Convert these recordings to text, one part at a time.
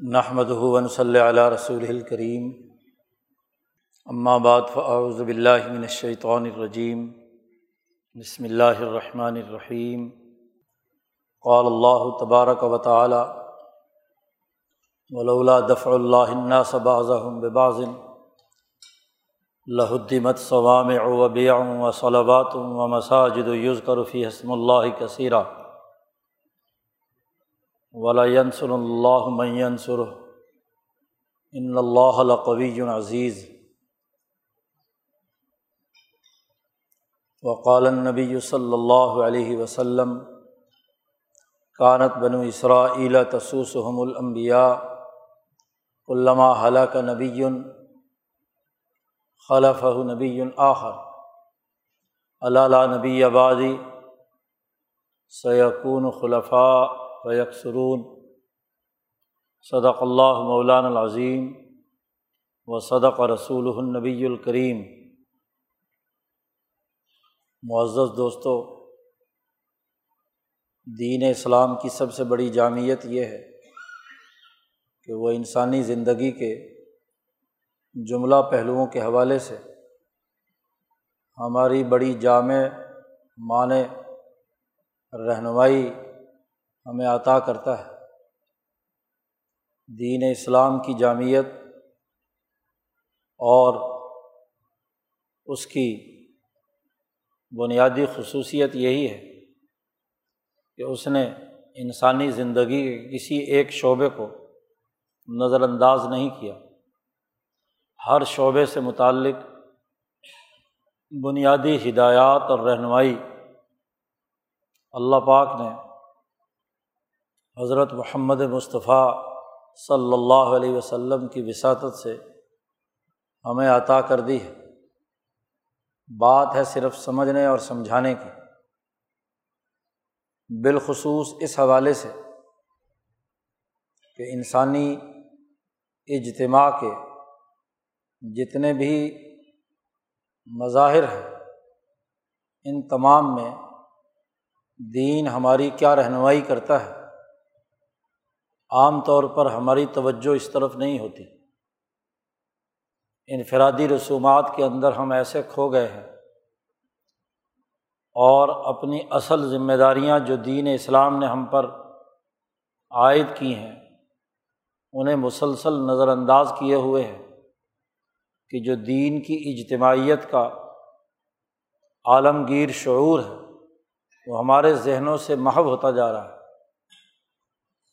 نحمد ہُون صلی علیہ رسول الکریم بعد فاعوذ باللہ من الشیطان الرجیم بسم اللہ الرحمن الرحیم قال اللہ تبارک و تعالی ولولا دفع اللہ الناس بعضهم ببعض لہدمت صوامع و بیع و صلوات و مساجد یذکر فی حسم اللہ کثیرہ ولاَََََََََََََََََََََََََََََََََََََََََََََََََََََََََََََََََََََََََََََََََََََََََََََََََََََََََََََََََََََ وقال نبی صلی اللہ صدق اللّہ مولان العظیم و صدق رسول النبی الکریم۔ معزز دوستوں دین اسلام کی سب سے بڑی جامعت یہ ہے کہ وہ انسانی زندگی کے جملہ پہلوؤں کے حوالے سے ہماری بڑی جامع معنی رہنمائی ہمیں عطا کرتا ہے۔ دین اسلام کی جامعت اور اس کی بنیادی خصوصیت یہی ہے کہ اس نے انسانی زندگی کے کسی ایک شعبے کو نظر انداز نہیں کیا۔ ہر شعبے سے متعلق بنیادی ہدایات اور رہنمائی اللہ پاک نے حضرت محمد مصطفیٰ صلی اللہ علیہ وسلم کی وساطت سے ہمیں عطا کر دی ہے۔ بات ہے صرف سمجھنے اور سمجھانے کی۔ بالخصوص اس حوالے سے کہ انسانی اجتماع کے جتنے بھی مظاہر ہیں، ان تمام میں دین ہماری کیا رہنمائی کرتا ہے؟ عام طور پر ہماری توجہ اس طرف نہیں ہوتی۔ انفرادی رسومات کے اندر ہم ایسے کھو گئے ہیں۔ اور اپنی اصل ذمہ داریاں جو دین اسلام نے ہم پر عائد کی ہیں، انہیں مسلسل نظر انداز کیے ہوئے ہیں کہ جو دین کی اجتماعیت کا عالمگیر شعور ہے، وہ ہمارے ذہنوں سے محو ہوتا جا رہا ہے۔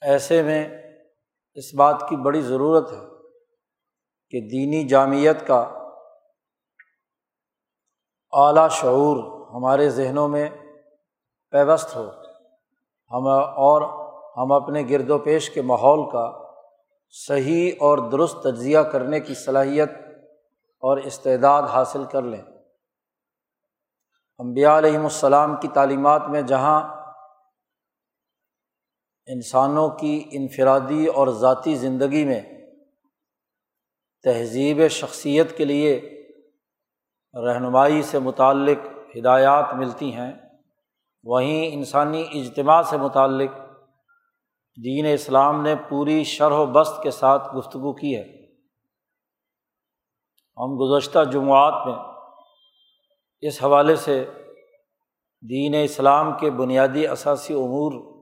ایسے میں اس بات کی بڑی ضرورت ہے کہ دینی جامعت کا اعلیٰ شعور ہمارے ذہنوں میں پیوست ہو، ہم اور ہم اپنے گرد و پیش کے ماحول کا صحیح اور درست تجزیہ کرنے کی صلاحیت اور استعداد حاصل کر لیں۔ امبیا علیہم السلام کی تعلیمات میں جہاں انسانوں کی انفرادی اور ذاتی زندگی میں تہذیب شخصیت کے لیے رہنمائی سے متعلق ہدایات ملتی ہیں، وہیں انسانی اجتماع سے متعلق دین اسلام نے پوری شرح و بست کے ساتھ گفتگو کی ہے۔ ہم گزشتہ جمعات میں اس حوالے سے دین اسلام کے بنیادی اثاثی امور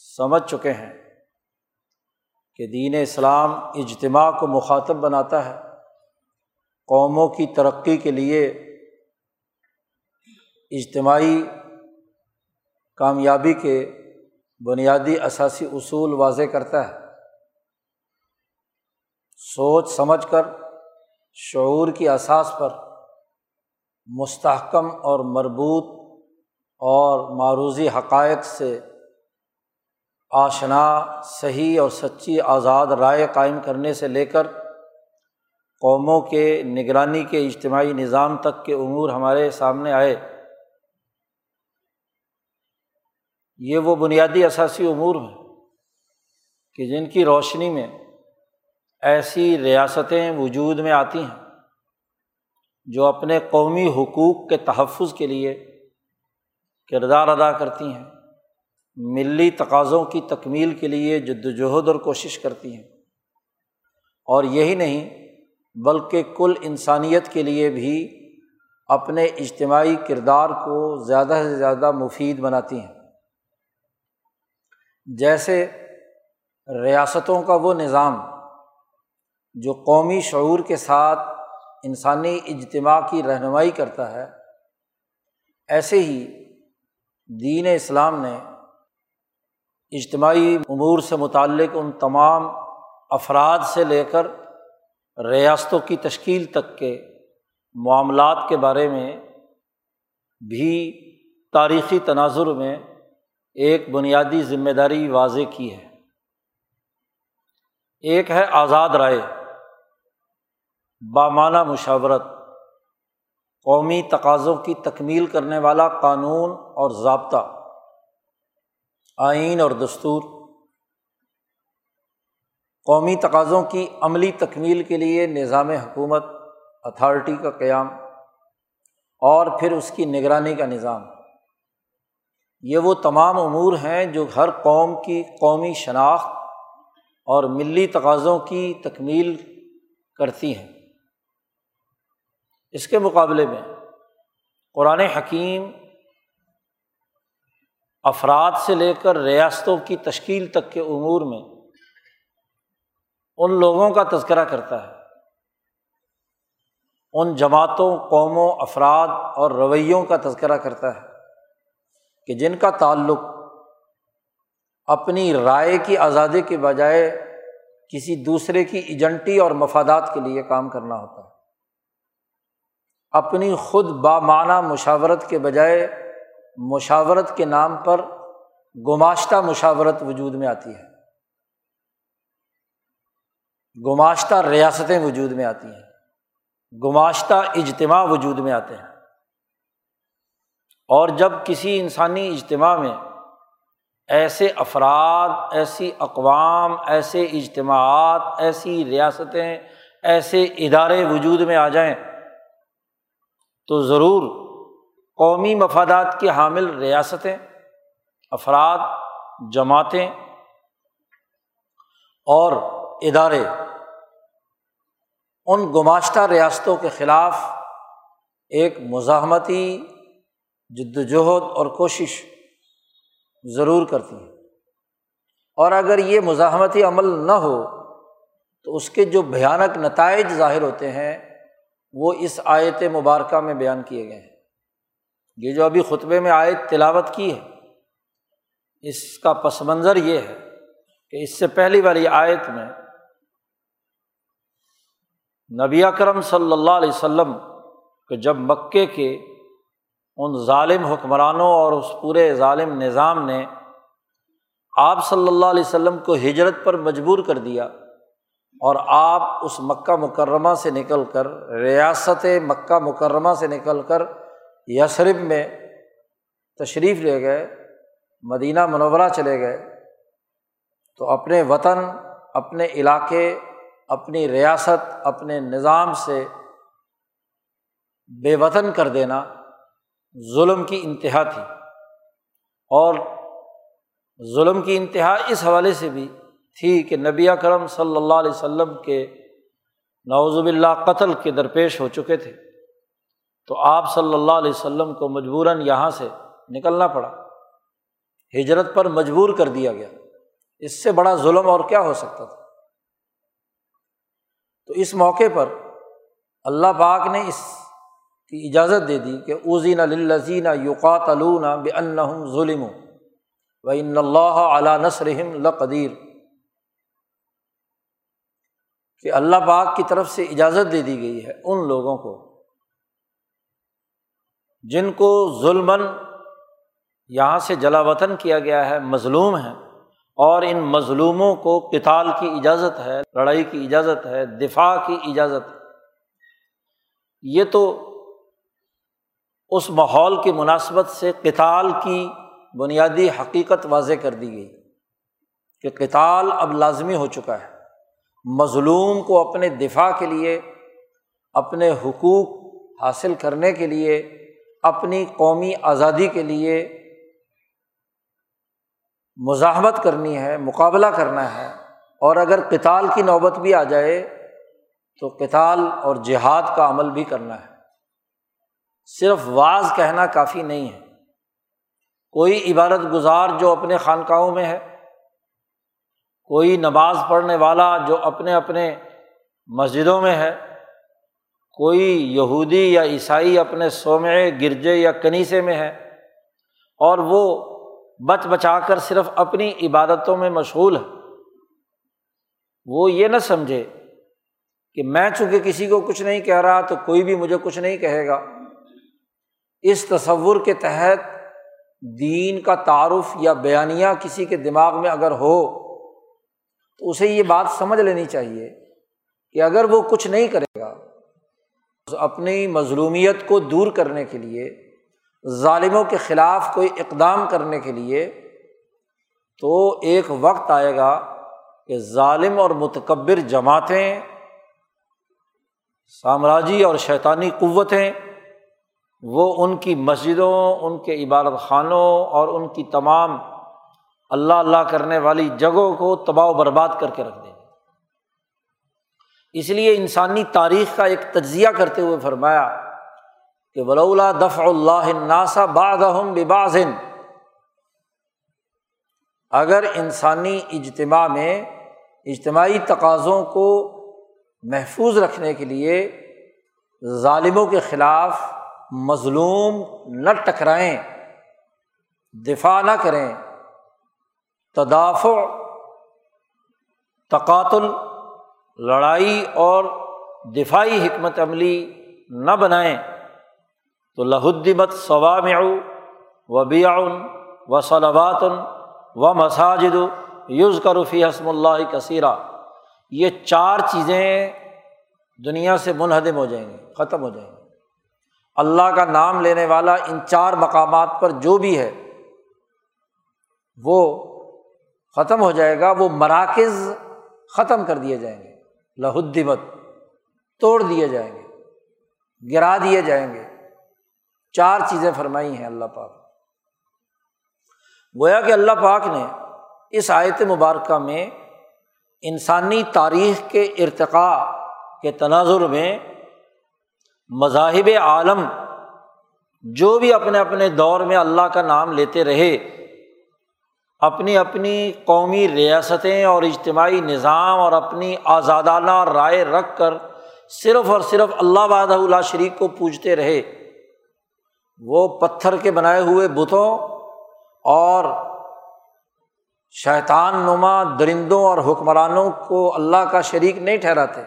سمجھ چکے ہیں کہ دین اسلام اجتماع کو مخاطب بناتا ہے، قوموں کی ترقی کے لیے اجتماعی کامیابی کے بنیادی اثاثی اصول واضح کرتا ہے۔ سوچ سمجھ کر شعور کی اساس پر مستحکم اور مربوط اور معروضی حقائق سے آشنا صحیح اور سچی آزاد رائے قائم کرنے سے لے کر قوموں کے نگرانی کے اجتماعی نظام تک کے امور ہمارے سامنے آئے، یہ وہ بنیادی اثاثی امور ہیں کہ جن کی روشنی میں ایسی ریاستیں وجود میں آتی ہیں جو اپنے قومی حقوق کے تحفظ کے لیے کردار ادا کرتی ہیں۔ ملی تقاضوں کی تکمیل کے لیے جد وجہد اور کوشش کرتی ہیں۔ اور یہی نہیں، بلکہ کل انسانیت کے لیے بھی اپنے اجتماعی کردار کو زیادہ سے زیادہ مفید بناتی ہیں۔ جیسے ریاستوں کا وہ نظام جو قومی شعور کے ساتھ انسانی اجتماع کی رہنمائی کرتا ہے، ایسے ہی دین اسلام نے اجتماعی امور سے متعلق ان تمام افراد سے لے کر ریاستوں کی تشکیل تک کے معاملات کے بارے میں بھی تاریخی تناظر میں ایک بنیادی ذمہ داری واضح کی ہے۔ ایک ہے آزاد رائے، بامانہ مشاورت، قومی تقاضوں کی تکمیل کرنے والا قانون اور ضابطہ۔ آئین اور دستور۔ قومی تقاضوں کی عملی تکمیل کے لیے نظام حکومت اتھارٹی کا قیام اور پھر اس کی نگرانی کا نظام۔ یہ وہ تمام امور ہیں جو ہر قوم کی قومی شناخت اور ملی تقاضوں کی تکمیل کرتی ہیں۔ اس کے مقابلے میں قرآن حکیم افراد سے لے کر ریاستوں کی تشکیل تک کے امور میں ان لوگوں کا تذکرہ کرتا ہے۔ ان جماعتوں، قوموں، افراد اور رویوں کا تذکرہ کرتا ہے کہ جن کا تعلق اپنی رائے کی آزادی کے بجائے کسی دوسرے کی ایجنٹی اور مفادات کے لیے کام کرنا ہوتا ہے۔ اپنی خود بامانہ مشاورت کے بجائے مشاورت کے نام پر گماشتہ مشاورت وجود میں آتی ہے۔ گماشتہ ریاستیں وجود میں آتی ہیں۔ گماشتہ اجتماع وجود میں آتے ہیں۔ اور جب کسی انسانی اجتماع میں ایسے افراد، ایسی اقوام، ایسے اجتماعات، ایسی ریاستیں، ایسے ادارے وجود میں آ جائیں تو ضرور قومی مفادات کی حامل ریاستیں، افراد، جماعتیں اور ادارے۔ ان گماشتہ ریاستوں کے خلاف ایک مزاحمتی جد وجہد اور کوشش ضرور کرتی ہیں۔ اور اگر یہ مزاحمتی عمل نہ ہو، تو اس کے جو بھیانک نتائج ظاہر ہوتے ہیں، وہ اس آیت مبارکہ میں بیان کیے گئے ہیں۔ یہ جو ابھی خطبے میں آیت تلاوت کی ہے، اس کا پس منظر یہ ہے کہ اس سے پہلی والی آیت میں نبی اکرم صلی اللہ علیہ وسلم کہ جب مکے کے ان ظالم حکمرانوں اور اس پورے ظالم نظام نے آپ صلی اللہ علیہ وسلم کو ہجرت پر مجبور کر دیا اور آپ اس مکہ مکرمہ سے نکل کر ریاست مکہ مکرمہ سے نکل کر یسرف میں تشریف لے گئے، مدینہ منورہ چلے گئے۔ تو اپنے وطن، اپنے علاقے، اپنی ریاست، اپنے نظام سے بے وطن کر دینا ظلم کی انتہا تھی۔ اور ظلم کی انتہا اس حوالے سے بھی تھی کہ نبی کرم صلی اللہ علیہ وسلم کے نوزب اللہ قتل کے درپیش ہو چکے تھے۔ تو آپ صلی اللہ علیہ وسلم کو مجبوراً یہاں سے نکلنا پڑا۔ ہجرت پر مجبور کر دیا گیا۔ اس سے بڑا ظلم اور کیا ہو سکتا تھا؟ تو اس موقع پر اللہ پاک نے اس کی اجازت دے دی کہ اوزین الزین یوقات بے ظلم و ان اللہ علیہ نسرحم القدیر کہ اللہ پاک کی طرف سے اجازت دے دی گئی ہے ان لوگوں کو جن کو ظلم یہاں سے جلا وطن کیا گیا ہے، مظلوم ہیں۔ اور ان مظلوموں کو کتال کی اجازت ہے، لڑائی کی اجازت ہے، دفاع کی اجازت ہے۔ یہ تو اس ماحول کی مناسبت سے کتال کی بنیادی حقیقت واضح کر دی گئی کہ کتال اب لازمی ہو چکا ہے۔ مظلوم کو اپنے دفاع کے لیے، اپنے حقوق حاصل کرنے کے لیے اپنی قومی آزادی کے لیے مزاحمت کرنی ہے، مقابلہ کرنا ہے۔ اور اگر کتال کی نوبت بھی آ جائے تو کتال اور جہاد کا عمل بھی کرنا ہے۔ صرف بعض کہنا کافی نہیں ہے۔ کوئی عبادت گزار جو اپنے خانقاہوں میں ہے، کوئی نماز پڑھنے والا جو اپنے اپنے مسجدوں میں ہے کوئی یہودی یا عیسائی اپنے سومے گرجے یا کنیسے میں ہے اور وہ بچ بچا کر صرف اپنی عبادتوں میں مشغول ہے۔ وہ یہ نہ سمجھے کہ میں چونکہ کسی کو کچھ نہیں کہہ رہا تو کوئی بھی مجھے کچھ نہیں کہے گا۔ اس تصور کے تحت دین کا تعارف یا بیانیہ کسی کے دماغ میں اگر ہو تو اسے یہ بات سمجھ لینی چاہیے کہ اگر وہ کچھ نہیں کرے گا اپنی مظلومیت کو دور کرنے کے لیے، ظالموں کے خلاف کوئی اقدام کرنے کے لیے تو ایک وقت آئے گا کہ ظالم اور متکبر جماعتیں، سامراجی اور شیطانی قوتیں، وہ ان کی مسجدوں، ان کے عبادت خانوں اور ان کی تمام اللہ اللہ کرنے والی جگہوں کو تباہ و برباد کر کے رکھ دیں۔ اس لیے انسانی تاریخ کا ایک تجزیہ کرتے ہوئے فرمایا کہ ولولا دفع اللہ ناسا باغم ببازن اگر انسانی اجتماع میں اجتماعی تقاضوں کو محفوظ رکھنے کے لیے ظالموں کے خلاف مظلوم نہ ٹکرائیں، دفاع نہ کریں، تدافع، تقاتل لڑائی اور دفاعی حکمت عملی نہ بنائیں تو لہدمت ثوام و بیاؤن و صلاباتن و مساجد یوز کرفی حسم اللہ کثیرہ یہ چار چیزیں دنیا سے منہدم ہو جائیں گے ختم ہو جائیں گے اللہ کا نام لینے والا ان چار مقامات پر جو بھی ہے، وہ ختم ہو جائے گا، وہ مراکز ختم کر دیے جائیں گے۔ لہدمت توڑ دیے جائیں گے، گرا دیے جائیں گے۔ چار چیزیں فرمائی ہیں اللہ پاک۔ گویا کہ اللہ پاک نے اس آیت مبارکہ میں انسانی تاریخ کے ارتقاء کے تناظر میں مذاہب عالم جو بھی اپنے اپنے دور میں اللہ کا نام لیتے رہے اپنی اپنی قومی ریاستیں اور اجتماعی نظام اور اپنی آزادانہ رائے رکھ کر صرف اور صرف اللہ باد اللہ شریک کو پوجتے رہے۔ وہ پتھر کے بنائے ہوئے بتوں اور شیطان نما درندوں اور حکمرانوں کو اللہ کا شریک نہیں ٹھہراتے۔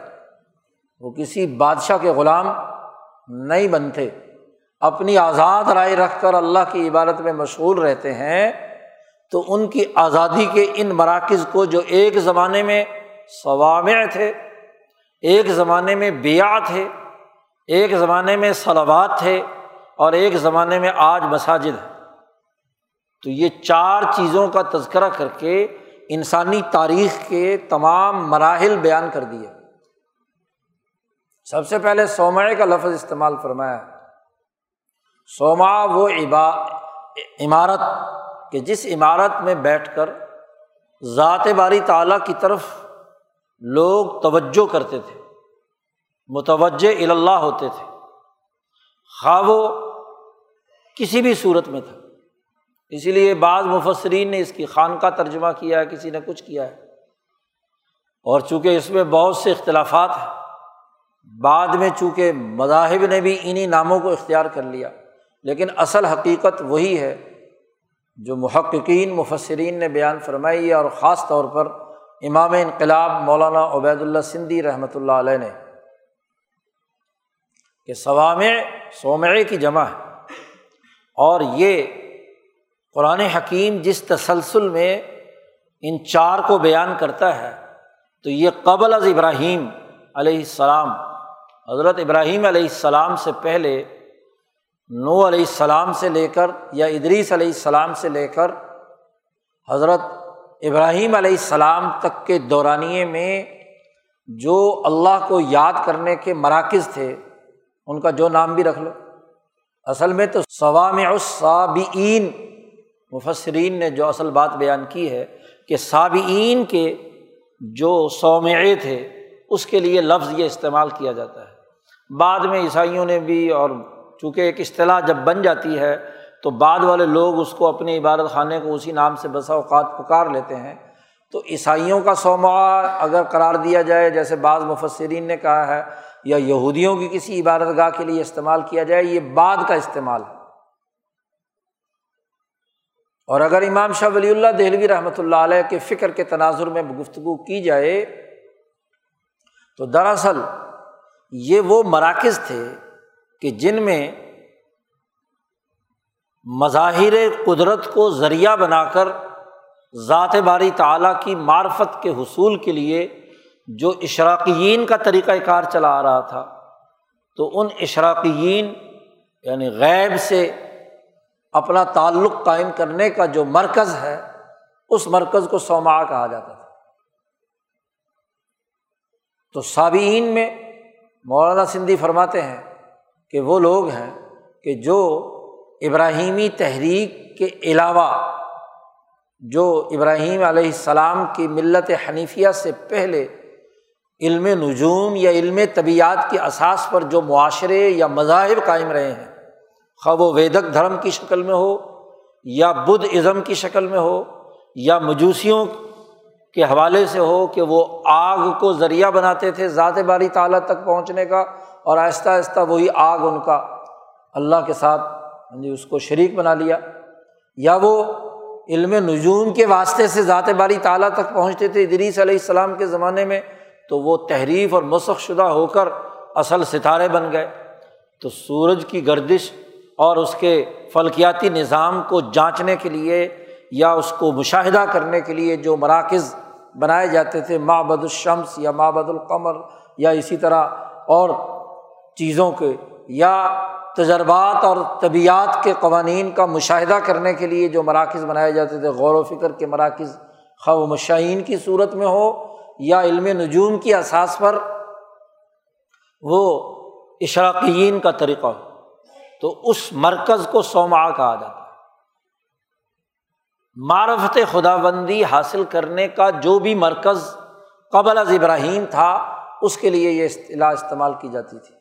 وہ کسی بادشاہ کے غلام نہیں بنتے۔ اپنی آزاد رائے رکھ کر اللہ کی عبادت میں مشغول رہتے ہیں۔ تو ان کی آزادی کے ان مراکز کو جو ایک زمانے میں ثوامع تھے، ایک زمانے میں بیا تھے، ایک زمانے میں صلابات تھے اور ایک زمانے میں آج مساجد ہے تو یہ چار چیزوں کا تذکرہ کر کے انسانی تاریخ کے تمام مراحل بیان کر دیے۔ سب سے پہلے سومائے کا لفظ استعمال فرمایا۔ سوما وہ عبا عمارت کہ جس عمارت میں بیٹھ کر ذات باری تعالیٰ کی طرف لوگ توجہ کرتے تھے، متوجہ اللہ ہوتے تھے۔ خواہ وہ کسی بھی صورت میں تھا۔ اسی لیے بعض مفسرین نے اس کی خان کا ترجمہ کیا ہے، کسی نے کچھ کیا ہے۔ اور چونکہ اس میں بہت سے اختلافات ہیں، بعد میں چونکہ مذاہب نے بھی انہیں ناموں کو اختیار کر لیا، لیکن اصل حقیقت وہی ہے جو محققین، مفسرین نے بیان فرمائی ہے اور خاص طور پر امام انقلاب مولانا عبید اللہ سندھی رحمۃ اللہ علیہ نے کہ سوام سومعے کی جمع ہے اور یہ قرآن حکیم جس تسلسل میں ان چار کو بیان کرتا ہے، تو یہ قبل از ابراہیم علیہ السلام، حضرت ابراہیم علیہ السلام سے پہلے نو علیہ السلام سے لے کر یا ادریس علیہ السلام سے لے کر حضرت ابراہیم علیہ السلام تک کے دورانیے میں جو اللہ کو یاد کرنے کے مراکز تھے، ان کا جو نام بھی رکھ لو۔ اصل میں تو ثوام الصابئین، مفسرین نے جو اصل بات بیان کی ہے کہ سابعین کے جو سومعے تھے، اس کے لیے لفظ یہ استعمال کیا جاتا ہے۔ بعد میں عیسائیوں نے بھی اور چونکہ ایک اصطلاح جب بن جاتی ہے تو بعد والے لوگ اس کو اپنے عبادت خانے کو اسی نام سے بسا اوقات پکار لیتے ہیں۔ تو عیسائیوں کا سوما اگر قرار دیا جائے، جیسے بعض مفسرین نے کہا ہے، یا یہودیوں کی کسی عبادت گاہ کے لیے استعمال کیا جائے، یہ بعد کا استعمال ہے۔ اور اگر امام شاہ ولی اللہ دہلوی رحمۃ اللہ علیہ کے فکر کے تناظر میں گفتگو کی جائے، تو دراصل یہ وہ مراکز تھے کہ جن میں مظاہر قدرت کو ذریعہ بنا کر ذات باری تعلیٰ کی معرفت کے حصول کے لیے جو اشراقیین کا طریقۂ کار چلا آ رہا تھا، تو ان اشراقیین یعنی غیب سے اپنا تعلق قائم کرنے کا جو مرکز ہے، اس مرکز کو سوما کہا جاتا تھا۔ تو سابعین میں مولانا سندھی فرماتے ہیں کہ وہ لوگ ہیں کہ جو ابراہیمی تحریک کے علاوہ جو ابراہیم علیہ السلام کی ملت حنیفیہ سے پہلے علم نجوم یا علم طبیعت کے اساس پر جو معاشرے یا مذاہب قائم رہے ہیں، خواہ وہ ویدک دھرم کی شکل میں ہو یا بدھ ازم کی شکل میں ہو یا مجوسیوں کے حوالے سے ہو کہ وہ آگ کو ذریعہ بناتے تھے ذات باری تعالیٰ تک پہنچنے کا اور آہستہ آہستہ وہی آگ ان کا اللہ کے ساتھ جی اس کو شریک بنا لیا یا وہ علم نجوم کے واسطے سے ذات باری تعالیٰ تک پہنچتے تھے ادریس علیہ السلام کے زمانے میں تو وہ تحریف اور مسخ شدہ ہو کر اصل ستارے بن گئے تو سورج کی گردش اور اس کے فلکیاتی نظام کو جانچنے کے لیے یا اس کو مشاہدہ کرنے کے لیے جو مراکز بنائے جاتے تھے ماں بد الشمس یا ماں بد القمر یا اسی طرح اور چیزوں کے، یا تجربات اور طبیعت کے قوانین کا مشاہدہ کرنے کے لیے جو مراکز بنائے جاتے تھے، غور و فکر کے مراکز خواہ مشائین کی صورت میں ہو یا علم نجوم کی اساس پر، وہ اشراقین کا طریقہ ہو۔ تو اس مرکز کو سوما کہا جاتا ہے۔ معرفت خدا بندی حاصل کرنے کا جو بھی مرکز قبل از ابراہیم تھا، اس کے لیے یہ اصطلاح استعمال کی جاتی تھی۔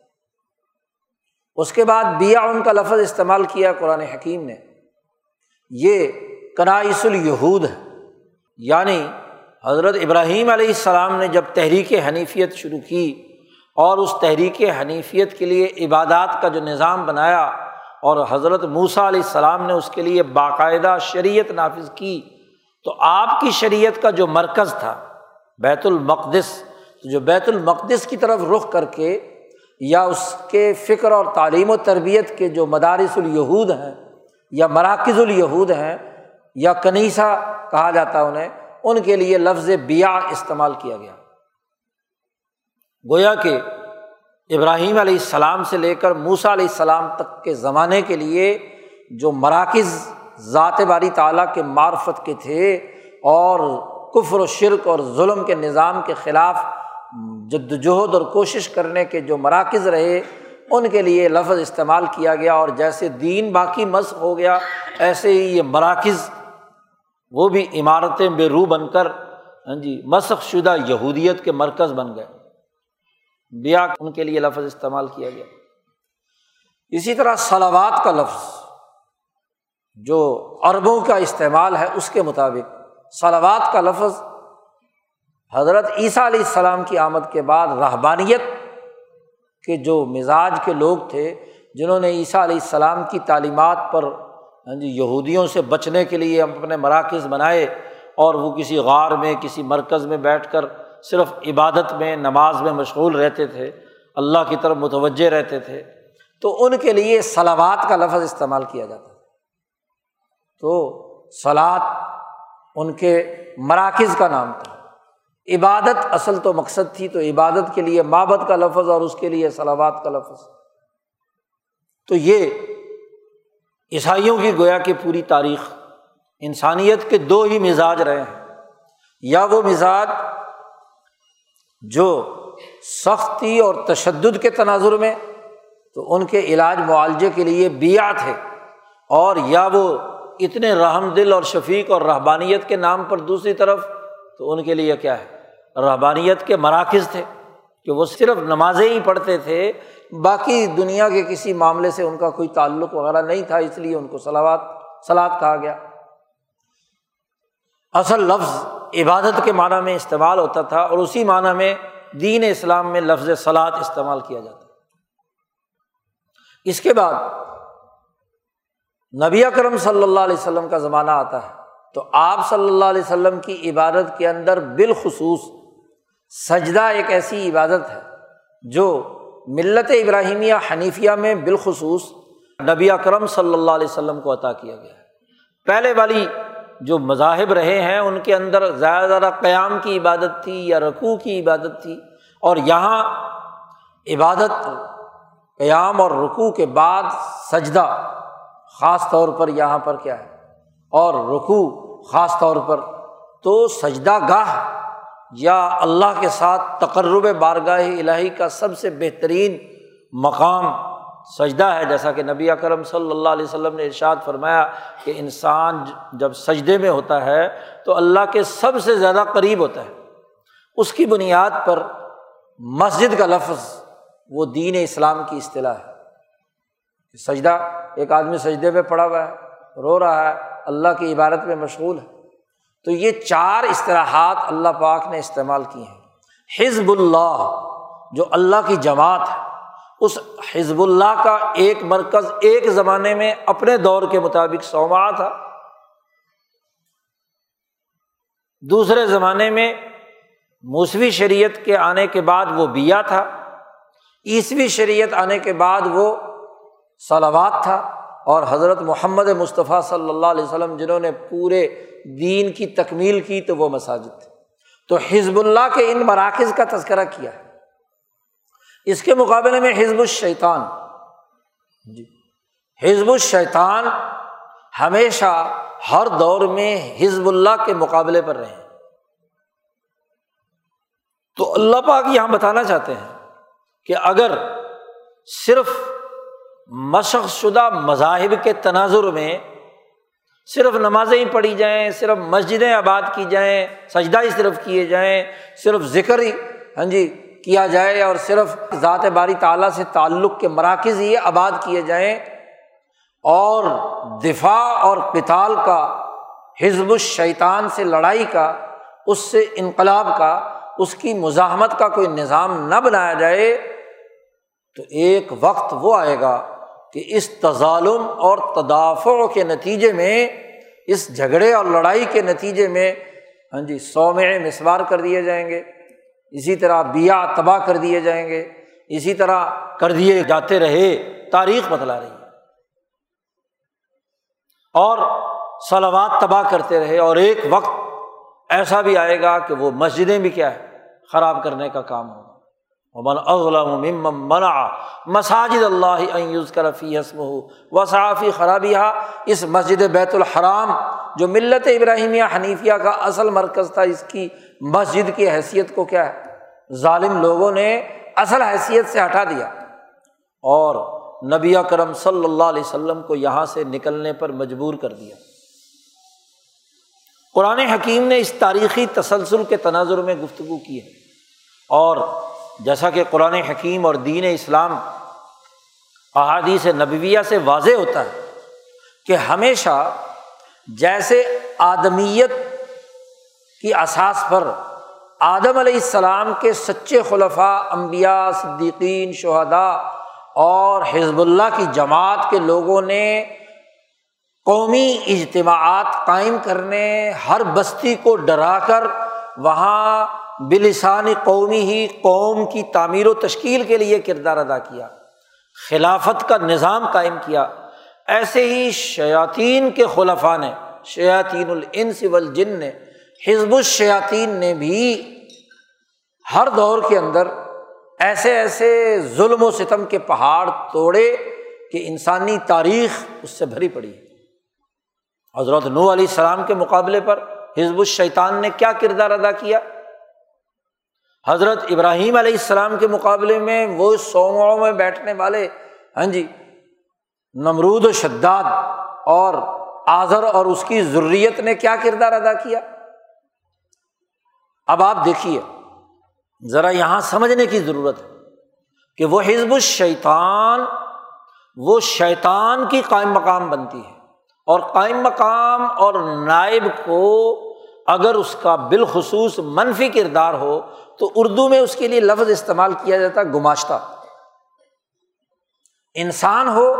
اس کے بعد بیا ان کا لفظ استعمال کیا قرآن حکیم نے۔ یہ کنائس الہود ہے۔ یعنی حضرت ابراہیم علیہ السلام نے جب تحریک حنیفیت شروع کی اور اس تحریک حنیفیت کے لیے عبادات کا جو نظام بنایا اور حضرت موسا علیہ السلام نے اس کے لیے باقاعدہ شریعت نافذ کی تو آپ کی شریعت کا جو مرکز تھا، بیت المقدس جو بیت المقدس کی طرف رخ کر کے یا اس کے فکر اور تعلیم و تربیت کے جو مدارس الیہود ہیں یا مراکز الیہود ہیں یا کنیسا کہا جاتا انہیں، ان کے لیے لفظ بیا استعمال کیا گیا۔ گویا کہ ابراہیم علیہ السلام سے لے کر موسا علیہ السلام تک کے زمانے کے لیے جو مراکز ذات باری تعالیٰ کے معرفت کے تھے اور کفر و شرک اور ظلم کے نظام کے خلاف جدوجہد اور کوشش کرنے کے جو مراکز رہے، ان کے لیے لفظ استعمال کیا گیا اور جیسے دین باقی مشق ہو گیا، ایسے ہی یہ مراکز، وہ بھی عمارتیں بے روح بن کر ہاں جی مسخ شدہ یہودیت کے مرکز بن گئے۔ بیا ان کے لیے لفظ استعمال کیا گیا۔ اسی طرح سلاوات کا لفظ جو عربوں کا استعمال ہے، اس کے مطابق سلاوات کا لفظ حضرت عیسیٰ علیہ السلام کی آمد کے بعد رحبانیت کے جو مزاج کے لوگ تھے، جنہوں نے عیسیٰ علیہ السلام کی تعلیمات پر ہاں جی یہودیوں سے بچنے کے لیے اپنے مراکز بنائے اور وہ کسی غار میں، کسی مرکز میں بیٹھ کر صرف عبادت میں، نماز میں مشغول رہتے تھے، اللہ کی طرف متوجہ رہتے تھے، تو ان کے لیے سلاوات کا لفظ استعمال کیا جاتا تھا۔ تو سلاد ان کے مراکز کا نام تھا۔ عبادت اصل تو مقصد تھی، تو عبادت کے لیے مابت کا لفظ اور اس کے لیے سلاوات کا لفظ۔ تو یہ عیسائیوں کی گویا کہ پوری تاریخ، انسانیت کے دو ہی مزاج رہے ہیں۔ یا وہ مزاج جو سختی اور تشدد کے تناظر میں، تو ان کے علاج معالجے کے لیے بیا تھے اور یا وہ اتنے رحم دل اور شفیق اور رحبانیت کے نام پر دوسری طرف، تو ان کے لیے کیا ہے؟ رحبانیت کے مراکز تھے کہ وہ صرف نمازیں ہی پڑھتے تھے، باقی دنیا کے کسی معاملے سے ان کا کوئی تعلق وغیرہ نہیں تھا، اس لیے ان کو سلاوات سلاد کہا گیا۔ اصل لفظ عبادت کے معنیٰ میں استعمال ہوتا تھا اور اسی معنیٰ میں دین اسلام میں لفظ سلاد استعمال کیا جاتا اس کے بعد نبی اکرم صلی اللہ علیہ وسلم کا زمانہ آتا ہے۔ تو آپ صلی اللہ علیہ وسلم کی عبادت کے اندر بالخصوص سجدہ ایک ایسی عبادت ہے جو ملت ابراہیمیہ حنیفیہ میں بالخصوص نبی اکرم صلی اللہ علیہ وسلم کو عطا کیا گیا ہے۔ پہلے والی جو مذاہب رہے ہیں، ان کے اندر زیادہ زیادہ قیام کی عبادت تھی یا رقوع کی عبادت تھی۔ اور یہاں عبادت، قیام اور رقوع کے بعد سجدہ خاص طور پر یہاں پر کیا ہے؟ اور رقوع خاص طور پر تو سجدہ گاہ یا اللہ کے ساتھ تقرب بارگاہ الہی کا سب سے بہترین مقام سجدہ ہے، جیسا کہ نبی اکرم صلی اللہ علیہ وسلم نے ارشاد فرمایا کہ انسان جب سجدے میں ہوتا ہے تو اللہ کے سب سے زیادہ قریب ہوتا ہے۔ اس کی بنیاد پر مسجد کا لفظ، وہ دین اسلام کی اصطلاح ہے۔ سجدہ، ایک آدمی سجدے میں پڑا ہوا ہے، رو رہا ہے، اللہ کی عبادت میں مشغول ہے۔ تو یہ چار اصطلاحات اللہ پاک نے استعمال کی ہیں۔ حزب اللہ، جو اللہ کی جماعت ہے۔ اس حزب اللہ کا ایک مرکز ایک زمانے میں اپنے دور کے مطابق سوما تھا۔ دوسرے زمانے میں موسوی شریعت کے آنے کے بعد وہ بیا تھا۔ عیسوی شریعت آنے کے بعد وہ سلوات تھا۔ اور حضرت محمد مصطفیٰ صلی اللہ علیہ وسلم جنہوں نے پورے دین کی تکمیل کی تو وہ مساجد تھے۔ تو حزب اللہ کے ان مراکز کا تذکرہ کیا ہے۔ اس کے مقابلے میں حزب الشیطان۔ جی۔ حزب الشیطان ہمیشہ ہر دور میں حزب اللہ کے مقابلے پر رہے۔ تو اللہ پاک یہاں بتانا چاہتے ہیں کہ اگر صرف مشق شدہ مذاہب کے تناظر میں صرف نمازیں ہی پڑھی جائیں، صرف مسجدیں آباد کی جائیں، سجدہ ہی صرف کیے جائیں، صرف ذکر ہی ہاں جی کیا جائے اور صرف ذات باری تعالیٰ سے تعلق کے مراکز ہی آباد کیے جائیں اور دفاع اور کتال کا، حزب الشیطان سے لڑائی کا، اس سے انقلاب کا، اس کی مزاحمت کا کوئی نظام نہ بنایا جائے، تو ایک وقت وہ آئے گا کہ اس تظالم اور تدافع کے نتیجے میں، اس جھگڑے اور لڑائی کے نتیجے میں ہاں جی سو میں مسوار کر دیے جائیں گے۔ اسی طرح بیا تباہ کر دیے جائیں گے، اسی طرح کر دیے جاتے رہے، تاریخ بتلا رہی ہے۔ اور سلامات تباہ کرتے رہے، اور ایک وقت ایسا بھی آئے گا کہ وہ مسجدیں بھی کیا ہے، خراب کرنے کا کام ہوگا۔ من اغلم منع مساجد اللہ کرفی حسم ہو وصافی خرابیہ اس مسجد بیت الحرام جو ملت ابراہیمیہ حنیفیہ کا اصل مرکز تھا، اس کی مسجد کی حیثیت کو کیا ہے؟ ظالم لوگوں نے اصل حیثیت سے ہٹا دیا۔ اور نبی کرم صلی اللہ علیہ وسلم کو یہاں سے نکلنے پر مجبور کر دیا۔ قرآن حکیم نے اس تاریخی تسلسل کے تناظر میں گفتگو کی ہے۔ اور جیسا کہ قرآن حکیم اور دین اسلام احادیث نبویہ سے واضح ہوتا ہے کہ ہمیشہ جیسے آدمیت کی اساس پر آدم علیہ السلام کے سچے خلفاء امبیا صدیقین شہدا اور حزب اللہ کی جماعت کے لوگوں نے قومی اجتماعات قائم کرنے، ہر بستی کو ڈرا کر وہاں بلسانی قومی ہی قوم کی تعمیر و تشکیل کے لیے کردار ادا کیا، خلافت کا نظام قائم کیا۔ ایسے ہی شیاطین کے خلفا نے، شیاطین الانس والجن نے، حزب الشیاطین نے بھی ہر دور کے اندر ایسے ایسے ظلم و ستم کے پہاڑ توڑے کہ انسانی تاریخ اس سے بھری پڑی۔ حضرت نو علیہ السلام کے مقابلے پر حزب الشیطان نے کیا کردار ادا کیا؟ حضرت ابراہیم علیہ السلام کے مقابلے میں وہ سوموں میں بیٹھنے والے ہاں جی نمرود و شداد اور آزر اور اس کی ضروریت نے کیا کردار ادا کیا؟ اب آپ دیکھیے، ذرا یہاں سمجھنے کی ضرورت ہے کہ وہ حزب الشیطان، وہ شیطان کی قائم مقام بنتی ہے۔ اور قائم مقام اور نائب کو اگر اس کا بالخصوص منفی کردار ہو تو اردو میں اس کے لیے لفظ استعمال کیا جاتا ہے، گماشتہ۔ انسان ہو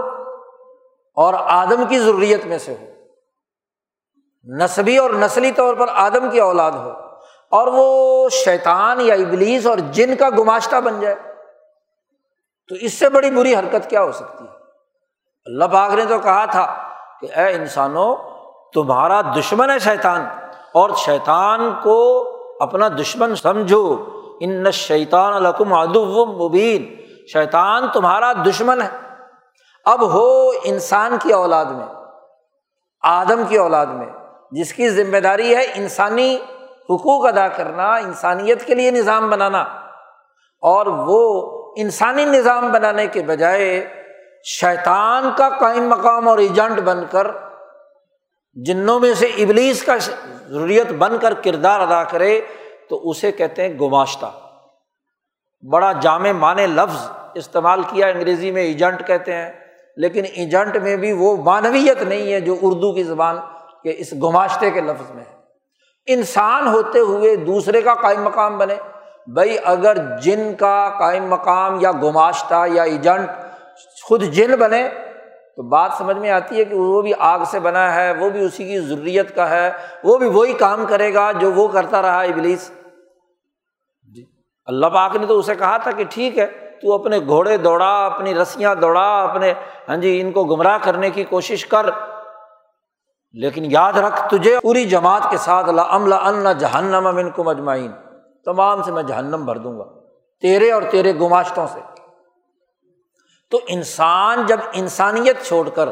اور آدم کی ضروریت میں سے ہو۔ نصبی اور نسلی طور پر آدم کی اولاد ہو۔ اور وہ شیطان یا ابلیس اور جن کا گماشتہ بن جائے۔ تو اس سے بڑی بری حرکت کیا ہو سکتی ہے؟ اللہ پاک نے تو کہا تھا کہ اے انسانوں، تمہارا دشمن ہے شیطان اور شیطان کو اپنا دشمن سمجھو ان شیطان الحکم ادب مبین شیطان تمہارا دشمن ہے۔ اب ہو انسان کی اولاد میں، آدم کی اولاد میں، جس کی ذمہ داری ہے انسانی حقوق ادا کرنا، انسانیت کے لیے نظام بنانا۔ اور وہ انسانی نظام بنانے کے بجائے شیطان کا قائم مقام اور ایجنٹ بن کر جنوں میں سے ابلیس کا ضروریت بن کر کردار ادا کرے تو اسے کہتے ہیں گماشتہ۔ بڑا جامع معنی لفظ استعمال کیا انگریزی میں، ایجنٹ کہتے ہیں۔ لیکن ایجنٹ میں بھی وہ مانویت نہیں ہے جو اردو کی زبان کے اس گماشتے کے لفظ میں ہے۔ انسان ہوتے ہوئے دوسرے کا قائم مقام بنے۔ بھائی اگر جن کا قائم مقام یا گماشتہ یا ایجنٹ خود جن بنے تو بات سمجھ میں آتی ہے کہ وہ بھی آگ سے بنا ہے، وہ بھی اسی کی ضروریت کا ہے، وہ بھی وہی کام کرے گا جو وہ کرتا رہا ابلیس۔ جی اللہ پاک نے تو اسے کہا تھا کہ ٹھیک ہے، تو اپنے گھوڑے دوڑا، اپنی رسیاں دوڑا، اپنے ہاں جی ان کو گمراہ کرنے کی کوشش کر۔ لیکن یاد رکھ، تجھے پوری جماعت کے ساتھ اللہ ان جہنم امن کو مجمعین تمام سے میں جہنم بھر دوں گا، تیرے اور تیرے گماشتوں سے۔ تو انسان جب انسانیت چھوڑ کر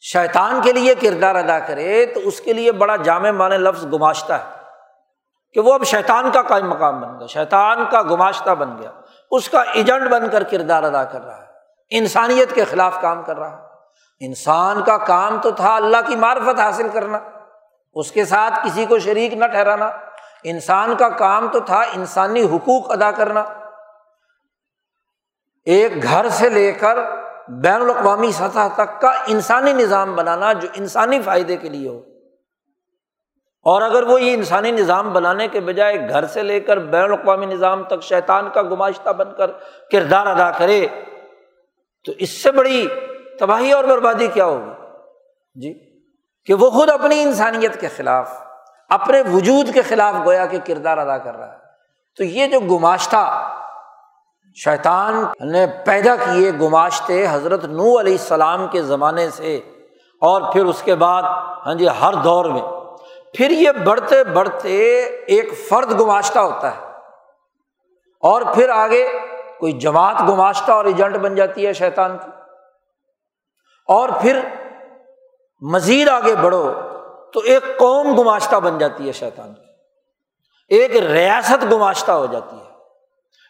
شیطان کے لیے کردار ادا کرے تو اس کے لیے بڑا جامع معنی لفظ گماشتہ ہے کہ وہ اب شیطان کا قائم مقام بن گیا، شیطان کا گماشتہ بن گیا، اس کا ایجنٹ بن کر کردار ادا کر رہا ہے، انسانیت کے خلاف کام کر رہا ہے۔ انسان کا کام تو تھا اللہ کی معرفت حاصل کرنا، اس کے ساتھ کسی کو شریک نہ ٹھہرانا۔ انسان کا کام تو تھا انسانی حقوق ادا کرنا۔ ایک گھر سے لے کر بین الاقوامی سطح تک کا انسانی نظام بنانا جو انسانی فائدے کے لیے ہو۔ اور اگر وہ یہ انسانی نظام بنانے کے بجائے گھر سے لے کر بین الاقوامی نظام تک شیطان کا گماشتہ بن کر کردار ادا کرے، تو اس سے بڑی تباہی اور بربادی کیا ہوگی؟ جی کہ وہ خود اپنی انسانیت کے خلاف، اپنے وجود کے خلاف گویا کے کردار ادا کر رہا ہے۔ تو یہ جو گماشتہ شیطان نے پیدا کیے گماشتے حضرت نو علیہ السلام کے زمانے سے اور پھر اس کے بعد ہاں جی ہر دور میں۔ پھر یہ بڑھتے بڑھتے ایک فرد گماشتہ ہوتا ہے۔ اور پھر آگے کوئی جماعت گماشتہ اور ایجنٹ بن جاتی ہے شیطان کی۔ اور پھر مزید آگے بڑھو تو ایک قوم گماشتہ بن جاتی ہے شیطان کی۔ ایک ریاست گماشتہ ہو جاتی ہے۔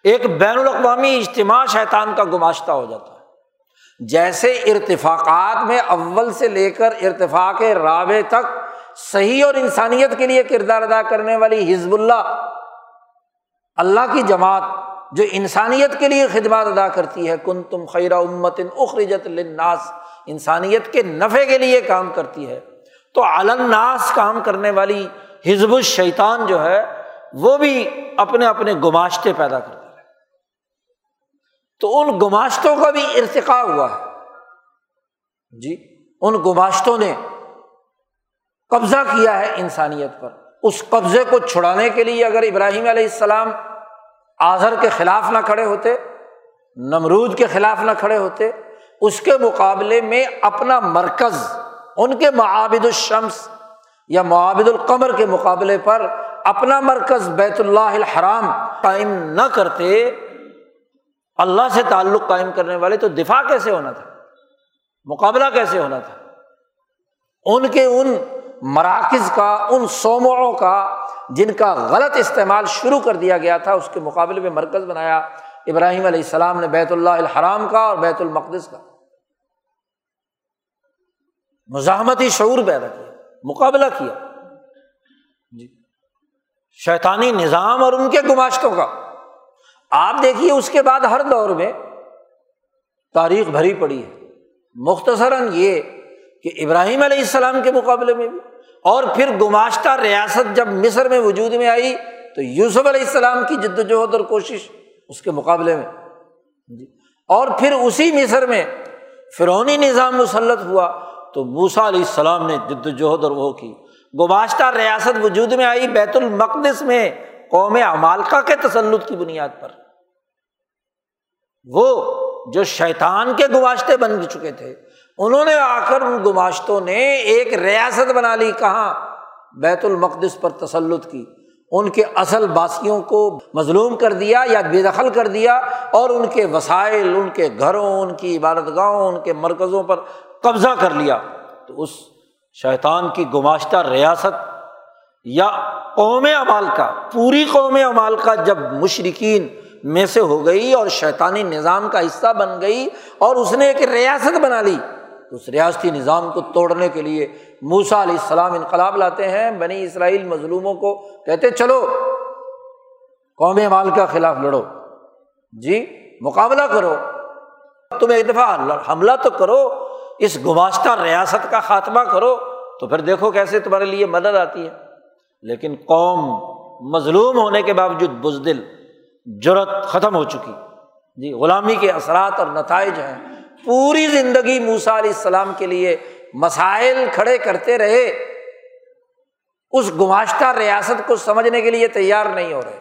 ایک بین الاقوامی اجتماع شیطان کا گماشتہ ہو جاتا ہے۔ جیسے ارتفاقات میں اول سے لے کر ارتفاق رابع تک صحیح اور انسانیت کے لیے کردار ادا کرنے والی حزب اللہ اللہ کی جماعت جو انسانیت کے لیے خدمات ادا کرتی ہے کن تم خیرہ امت اخرجت لناس انسانیت کے نفع کے لیے کام کرتی ہے۔ تو الناس کام کرنے والی حزب الشیطان جو ہے، وہ بھی اپنے اپنے گماشتے پیدا کرتا ہے۔ تو ان گماشتوں کا بھی ارتقا ہوا ہے۔ جی ان گماشتوں نے قبضہ کیا ہے انسانیت پر۔ اس قبضے کو چھڑانے کے لیے اگر ابراہیم علیہ السلام آزر کے خلاف نہ کھڑے ہوتے، نمرود کے خلاف نہ کھڑے ہوتے، اس کے مقابلے میں اپنا مرکز، ان کے معابد الشمس یا معابد القمر کے مقابلے پر اپنا مرکز بیت اللہ الحرام قائم نہ کرتے اللہ سے تعلق قائم کرنے والے تو دفاع کیسے ہونا تھا؟ مقابلہ کیسے ہونا تھا؟ ان کے ان مراکز کا، ان سوموں کا جن کا غلط استعمال شروع کر دیا گیا تھا، اس کے مقابلے میں مرکز بنایا ابراہیم علیہ السلام نے بیت اللہ الحرام کا اور بیت المقدس کا۔ مزاحمتی شعور پیدا کیا، مقابلہ کیا۔ جی۔ شیطانی نظام اور ان کے گماشتوں کا۔ آپ دیکھیے اس کے بعد ہر دور میں تاریخ بھری پڑی ہے۔ مختصراً یہ کہ ابراہیم علیہ السلام کے مقابلے میں بھی، اور پھر گماشتہ ریاست جب مصر میں وجود میں آئی تو یوسف علیہ السلام کی جد وجہد اور کوشش اس کے مقابلے میں۔ جی۔ اور پھر اسی مصر میں فرونی نظام مسلط ہوا تو موسا علیہ السلام نے جد وجہد اور وہ کی۔ گماشتہ ریاست وجود میں آئی بیت المقدس میں قوم امالکا کے تسلط کی بنیاد پر۔ وہ جو شیطان کے گماشتے بن چکے تھے، انہوں نے آ کر ان گماشتوں نے ایک ریاست بنا لی، کہاں؟ بیت المقدس پر تسلط کی۔ ان کے اصل باسیوں کو مظلوم کر دیا یا بے دخل کر دیا، اور ان کے وسائل، ان کے گھروں، ان کی عبادت گاہوں ان کے مرکزوں پر قبضہ کر لیا۔ تو اس شیطان کی گماشتہ ریاست یا قوم امال کا، پوری قوم امال کا جب مشرقین میں سے ہو گئی اور شیطانی نظام کا حصہ بن گئی اور اس نے ایک ریاست بنا لی۔ اس ریاستی نظام کو توڑنے کے لیے موسا علیہ السلام انقلاب لاتے ہیں۔ بنی اسرائیل مظلوموں کو کہتے چلو، قوم مال کا خلاف لڑو۔ جی مقابلہ کرو۔ تم ایک دفعہ حملہ تو کرو، اس گماشتہ ریاست کا خاتمہ کرو، تو پھر دیکھو کیسے تمہارے لیے مدد آتی ہے۔ لیکن قوم مظلوم ہونے کے باوجود بزدل جرت ختم ہو چکی۔ جی غلامی کے اثرات اور نتائج ہیں۔ پوری زندگی موسا علیہ السلام کے لیے مسائل کھڑے کرتے رہے۔ اس گماشتہ ریاست کو سمجھنے کے لیے تیار نہیں ہو رہے۔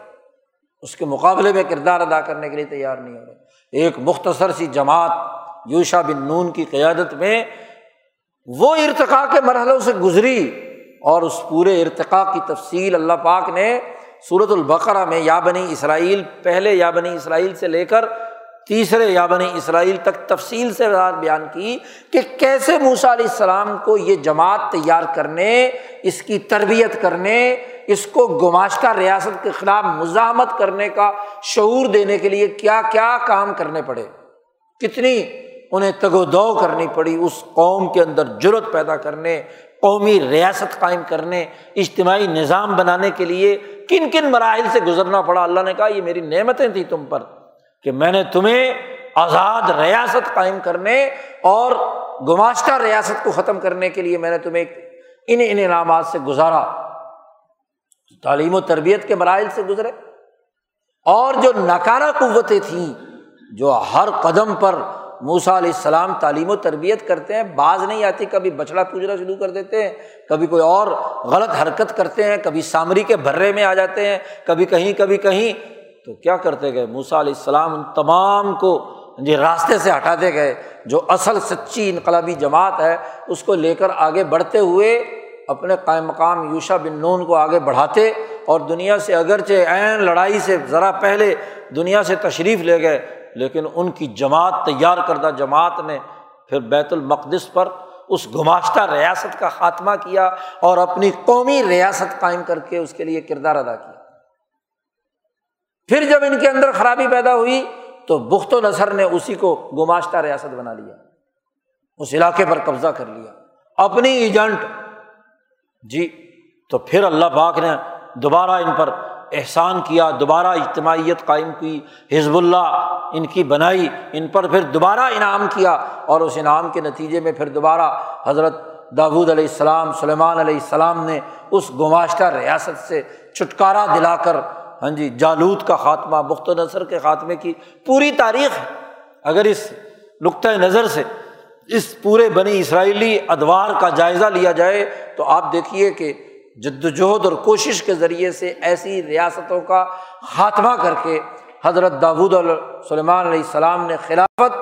اس کے مقابلے میں کردار ادا کرنے کے لیے تیار نہیں ہو رہے۔ ایک مختصر سی جماعت یوشا بن نون کی قیادت میں وہ ارتقا کے مرحلوں سے گزری اور اس پورے ارتقا کی تفصیل اللہ پاک نے صورت البقرا میں یا بنی اسرائیل، پہلے یا بنی اسرائیل سے لے کر تیسرے یا بنی اسرائیل تک تفصیل سے بات بیان کی کہ کیسے موسا علیہ السلام کو یہ جماعت تیار کرنے، اس کی تربیت کرنے، اس کو گماشتہ ریاست کے خلاف مزاحمت کرنے کا شعور دینے کے لیے کیا کیا کام کرنے پڑے۔ کتنی انہیں تگ و دو کرنی پڑی، اس قوم کے اندر جرت پیدا کرنے، قومی ریاست قائم کرنے، اجتماعی نظام بنانے کے لیے کن کن مراحل سے گزرنا پڑا؟ اللہ نے کہا، یہ میری نعمتیں تھیں تم پر کہ میں نے تمہیں آزاد ریاست قائم کرنے اور گماشتہ ریاست کو ختم کرنے کے لیے میں نے تمہیں ان ان انعامات سے گزارا۔ تعلیم و تربیت کے مراحل سے گزرے۔ اور جو ناکارہ قوتیں تھیں، جو ہر قدم پر موسا علیہ السلام تعلیم و تربیت کرتے ہیں، بعض نہیں آتی، کبھی بچڑا پوجنا شروع کر دیتے ہیں، کبھی کوئی اور غلط حرکت کرتے ہیں، کبھی سامری کے بھرے میں آ جاتے ہیں، کبھی کہیں کبھی کہیں۔ تو کیا کرتے گئے؟ موسا علیہ السلام ان تمام کو جی راستے سے ہٹاتے گئے، جو اصل سچی انقلابی جماعت ہے، اس کو لے کر آگے بڑھتے ہوئے اپنے قائم مقام یوشا بن نون کو آگے بڑھاتے۔ اور دنیا سے اگرچہ عین لڑائی سے ذرا پہلے دنیا سے تشریف لے گئے لیکن ان کی جماعت تیار کردہ جماعت نے پھر بیت المقدس پر اس گماشتہ ریاست کا خاتمہ کیا اور اپنی قومی ریاست قائم کر کے اس کے لیے کردار ادا کیا۔ پھر جب ان کے اندر خرابی پیدا ہوئی تو بخت و نثر نے اسی کو گماشتہ ریاست بنا لیا، اس علاقے پر قبضہ کر لیا۔ اپنی ایجنٹ جی تو پھر اللہ پاک نے دوبارہ ان پر احسان کیا، دوبارہ اجتماعیت قائم کی، حزب اللہ ان کی بنائی، ان پر پھر دوبارہ انعام کیا اور اس انعام کے نتیجے میں پھر دوبارہ حضرت داود علیہ السلام، سلیمان علیہ السلام نے اس گماشتہ ریاست سے چھٹکارا دلا کر ہاں جی جالود کا خاتمہ، بخت و نثر کے خاتمے کی پوری تاریخ ہے اگر اس نقطۂ نظر سے اس پورے بنی اسرائیلی ادوار کا جائزہ لیا جائے تو آپ دیکھیے کہ جد وجہد اور کوشش کے ذریعے سے ایسی ریاستوں کا خاتمہ کر کے حضرت داود سلیمان علیہ السلام نے خلافت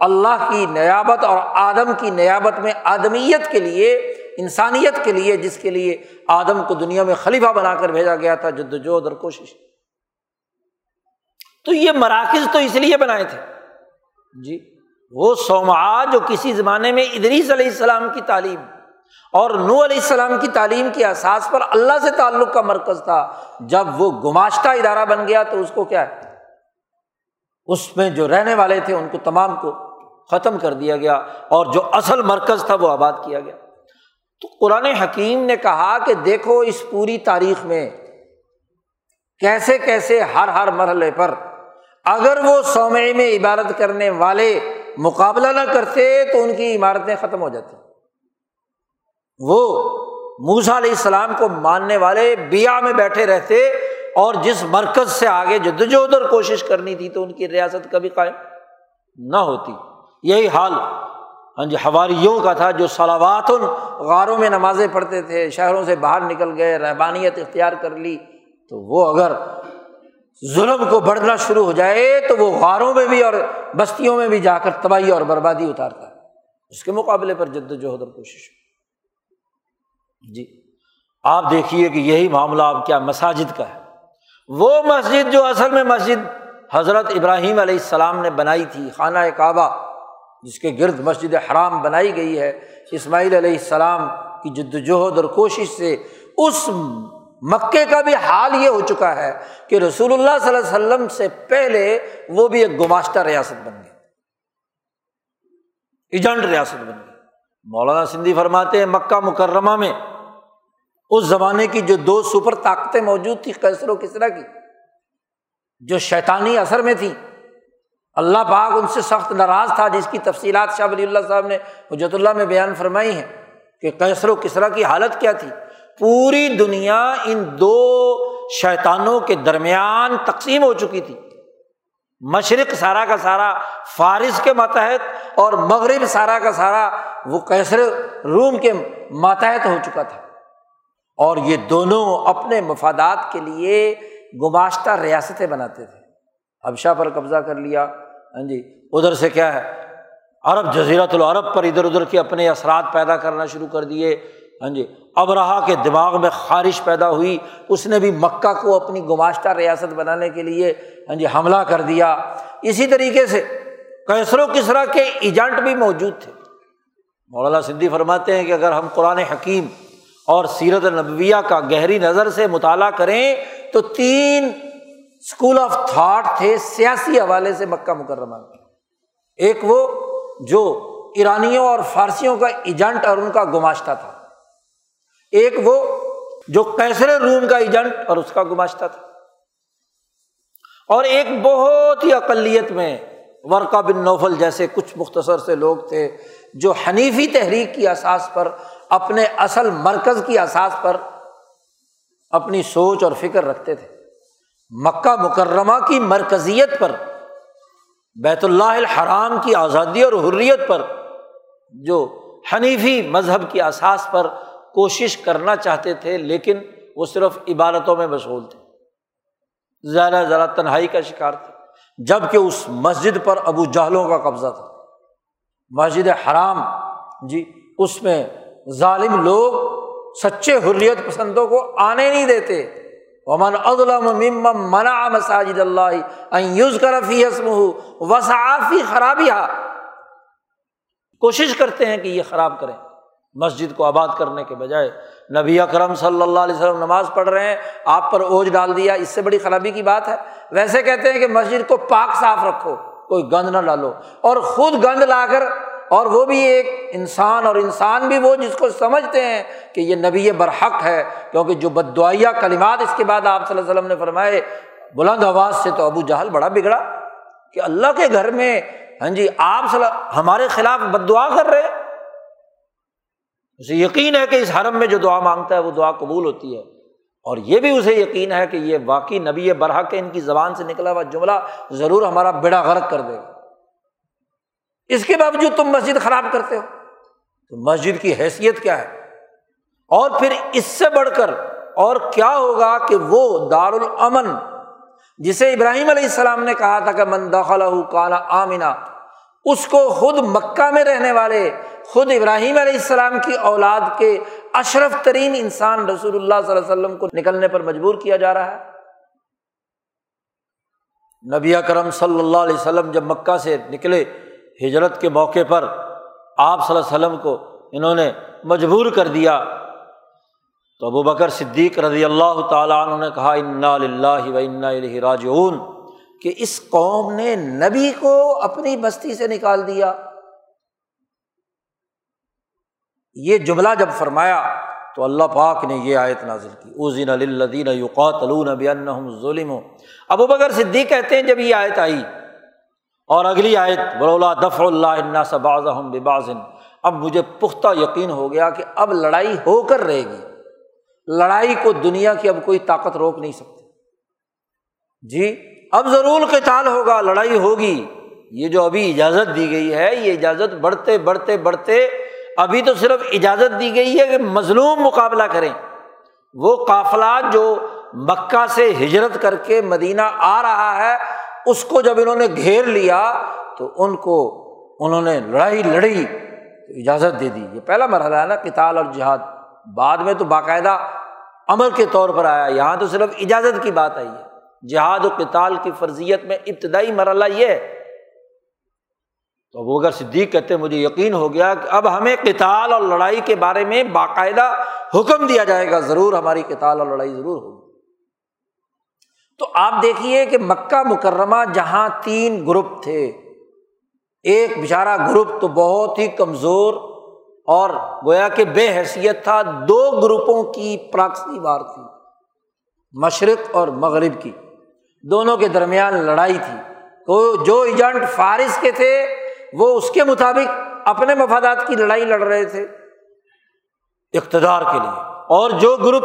اللہ کی نیابت اور آدم کی نیابت میں آدمیت کے لیے، انسانیت کے لیے، جس کے لیے آدم کو دنیا میں خلیفہ بنا کر بھیجا گیا تھا، جدوجہد اور کوشش۔ تو یہ مراکز تو اس لیے بنائے تھے۔ جی وہ سوما جو کسی زمانے میں ادریس علیہ السلام کی تعلیم اور نو علیہ السلام کی تعلیم کے احساس پر اللہ سے تعلق کا مرکز تھا۔ جب وہ گماشتہ ادارہ بن گیا تو اس کو کیا ہے؟ اس میں جو رہنے والے تھے ان کو تمام کو ختم کر دیا گیا اور جو اصل مرکز تھا وہ آباد کیا گیا۔ تو قرآن حکیم نے کہا کہ دیکھو اس پوری تاریخ میں کیسے کیسے ہر ہر مرحلے پر اگر وہ سومے میں عبادت کرنے والے مقابلہ نہ کرتے تو ان کی عمارتیں ختم ہو جاتی۔ وہ موسا علیہ السلام کو ماننے والے بیا میں بیٹھے رہتے اور جس مرکز سے آگے جدوجہد اور کوشش کرنی تھی تو ان کی ریاست کبھی قائم نہ ہوتی۔ یہی حال ہاں جی ہواریوں کا تھا جو سلاوات غاروں میں نمازیں پڑھتے تھے، شہروں سے باہر نکل گئے رحبانیت اختیار کر لی۔ تو وہ اگر ظلم کو بڑھنا شروع ہو جائے تو وہ غاروں میں بھی اور بستیوں میں بھی جا کر تباہی اور بربادی اتارتا ہے۔ اس کے مقابلے پر جد وجہد اور کوشش۔ جی۔ آپ دیکھیے کہ یہی معاملہ آپ کیا مساجد کا ہے۔ وہ مسجد جو اصل میں مسجد حضرت ابراہیم علیہ السلام نے بنائی تھی، خانہ کعبہ، جس کے گرد مسجد حرام بنائی گئی ہے۔ اسماعیل علیہ السلام کی جد وجہد اور کوشش سے اس مکے کا بھی حال یہ ہو چکا ہے کہ رسول اللہ صلی اللہ علیہ وسلم سے پہلے وہ بھی ایک گماشتہ ریاست بن گئی ایجنٹ ریاست بن گئی مولانا سندھی فرماتے ہیں، مکہ مکرمہ میں اس زمانے کی جو دو سپر طاقتیں موجود تھیں کیسر و کسرا کی، جو شیطانی اثر میں تھی اللہ پاک ان سے سخت ناراض تھا، جس کی تفصیلات شاہ ولی اللہ صاحب نے حجرت اللہ میں بیان فرمائی ہیں کہ کیسر و کسرا کی حالت کیا تھی۔ پوری دنیا ان دو شیطانوں کے درمیان تقسیم ہو چکی تھی۔ مشرق سارا کا سارا، فارس کے ماتحت اور مغرب سارا کا سارا، وہ کیسر روم کے ماتحت ہو چکا تھا۔ اور یہ دونوں اپنے مفادات کے لیے گماشتہ ریاستیں بناتے تھے۔ حبشہ پر قبضہ کر لیا۔ ہاں جی ادھر سے کیا ہے؟ عرب جزیرت العرب پر ادھر ادھر کے اپنے اثرات پیدا کرنا شروع کر دیے۔ ہاں جی اب رہا کے دماغ میں خارش پیدا ہوئی۔ اس نے بھی مکہ کو اپنی گماشتہ ریاست بنانے کے لیے ہاں جی حملہ کر دیا۔ اسی طریقے سے کیسر و کسرا کے ایجنٹ بھی موجود تھے۔ مولانا سندھی فرماتے ہیں کہ اگر ہم قرآن حکیم اور سیرت نبویہ کا گہری نظر سے مطالعہ کریں تو تین اسکول آف تھاٹ تھے سیاسی حوالے سے مکہ مکرمہ ایک وہ جو ایرانیوں اور فارسیوں کا ایجنٹ اور ان کا گماشتہ تھا۔ ایک وہ جو کیسر روم کا ایجنٹ اور اس کا گماشتہ تھا۔ اور ایک بہت ہی اقلیت میں ورقہ بن نوفل جیسے کچھ مختصر سے لوگ تھے جو حنیفی تحریک کی اساس پر اپنے اصل مرکز کی اساس پر اپنی سوچ اور فکر رکھتے تھے۔ مکہ مکرمہ کی مرکزیت پر، بیت اللہ الحرام کی آزادی اور حریت پر، جو حنیفی مذہب کی اساس پر کوشش کرنا چاہتے تھے، لیکن وہ صرف عبادتوں میں مشغول تھے۔ زیادہ زیادہ تنہائی کا شکار تھے۔ جبکہ اس مسجد پر ابو جہلوں کا قبضہ تھا۔ مسجد حرام جی اس میں ظالم لوگ سچے حریت پسندوں کو آنے نہیں دیتے۔ امن ادلم منا مساجد اللہ یوز کر فی حسم وسافی خرابی کوشش کرتے ہیں کہ یہ خراب کریں۔ مسجد کو آباد کرنے کے بجائے نبی اکرم صلی اللہ علیہ وسلم نماز پڑھ رہے ہیں، آپ پر اوج ڈال دیا، اس سے بڑی خرابی کی بات ہے۔ ویسے کہتے ہیں کہ مسجد کو پاک صاف رکھو، کوئی گند نہ ڈالو۔ اور خود گند لا کر اور وہ بھی ایک انسان اور انسان بھی وہ جس کو سمجھتے ہیں کہ یہ نبی برحق ہے، کیونکہ جو بد دعائیہ کلمات اس کے بعد آپ صلی اللہ علیہ وسلم نے فرمائے، بلند آواز سے تو ابو جہل بڑا بگڑا کہ اللہ کے گھر میں ہاں جی آپ صلی ہمارے خلاف بد دعا کر رہے اسے یقین ہے کہ اس حرم میں جو دعا مانگتا ہے وہ دعا قبول ہوتی ہے۔ اور یہ بھی اسے یقین ہے کہ یہ واقعی نبی برحق ان کی زبان سے نکلا ہوا جملہ ضرور ہمارا بیڑا غرق کر دے گا۔ اس کے باوجود تم مسجد خراب کرتے ہو۔ تو مسجد کی حیثیت کیا ہے؟ اور پھر اس سے بڑھ کر اور کیا ہوگا کہ وہ دار الامن جسے ابراہیم علیہ السلام نے کہا تھا کہ من دخل کانا آمنا، اس کو خود مکہ میں رہنے والے، خود ابراہیم علیہ السلام کی اولاد کے اشرف ترین انسان رسول اللہ صلی اللہ علیہ وسلم کو نکلنے پر مجبور کیا جا رہا ہے۔ نبی کرم صلی اللہ علیہ وسلم جب مکہ سے نکلے ہجرت کے موقع پر آپ صلی اللہ علیہ وسلم کو انہوں نے مجبور کر دیا۔ تو ابو بکر صدیق رضی اللہ تعالیٰ عنہ نے کہا، انا اللہ و انا راجعون کہ اس قوم نے نبی کو اپنی بستی سے نکال دیا۔ یہ جملہ جب فرمایا تو اللہ پاک نے یہ آیت نازل کی۔ اوزین الدین یوقات ظلم ابو بکر صدیق کہتے ہیں، جب یہ آیت آئی اور اگلی آیت برولا دف اللہ ببازن اب مجھے پختہ یقین ہو گیا کہ اب لڑائی ہو کر رہے گی۔ لڑائی کو دنیا کی اب کوئی طاقت روک نہیں سکتی۔ جی اب ضرور قتال ہوگا، لڑائی ہوگی۔ یہ جو ابھی اجازت دی گئی ہے، یہ اجازت بڑھتے بڑھتے بڑھتے ابھی تو صرف اجازت دی گئی ہے کہ مظلوم مقابلہ کریں۔ وہ قافلہ جو مکہ سے ہجرت کر کے مدینہ آ رہا ہے اس کو جب انہوں نے گھیر لیا تو ان کو انہوں نے لڑائی لڑی، تو اجازت دے دی۔ یہ پہلا مرحلہ ہے نا کتال اور جہاد۔ بعد میں تو باقاعدہ عمل کے طور پر آیا۔ یہاں تو صرف اجازت کی بات آئی ہے۔ جہاد و کتال کی فرضیت میں ابتدائی مرحلہ یہ ہے۔ تو وہ اگر صدیق کہتے مجھے یقین ہو گیا کہ اب ہمیں کتال اور لڑائی کے بارے میں باقاعدہ حکم دیا جائے گا۔ ضرور ہماری کتال اور لڑائی ضرور ہوگی۔ تو آپ دیکھیے کہ مکہ مکرمہ جہاں تین گروپ تھے۔ ایک بچارا گروپ تو بہت ہی کمزور اور گویا کہ بے حیثیت تھا، دو گروپوں کی پراکسی وار تھی، مشرق اور مغرب کی۔ دونوں کے درمیان لڑائی تھی۔ تو جو ایجنٹ فارس کے تھے، وہ اس کے مطابق اپنے مفادات کی لڑائی لڑ رہے تھے، اقتدار کے لیے۔ اور جو گروپ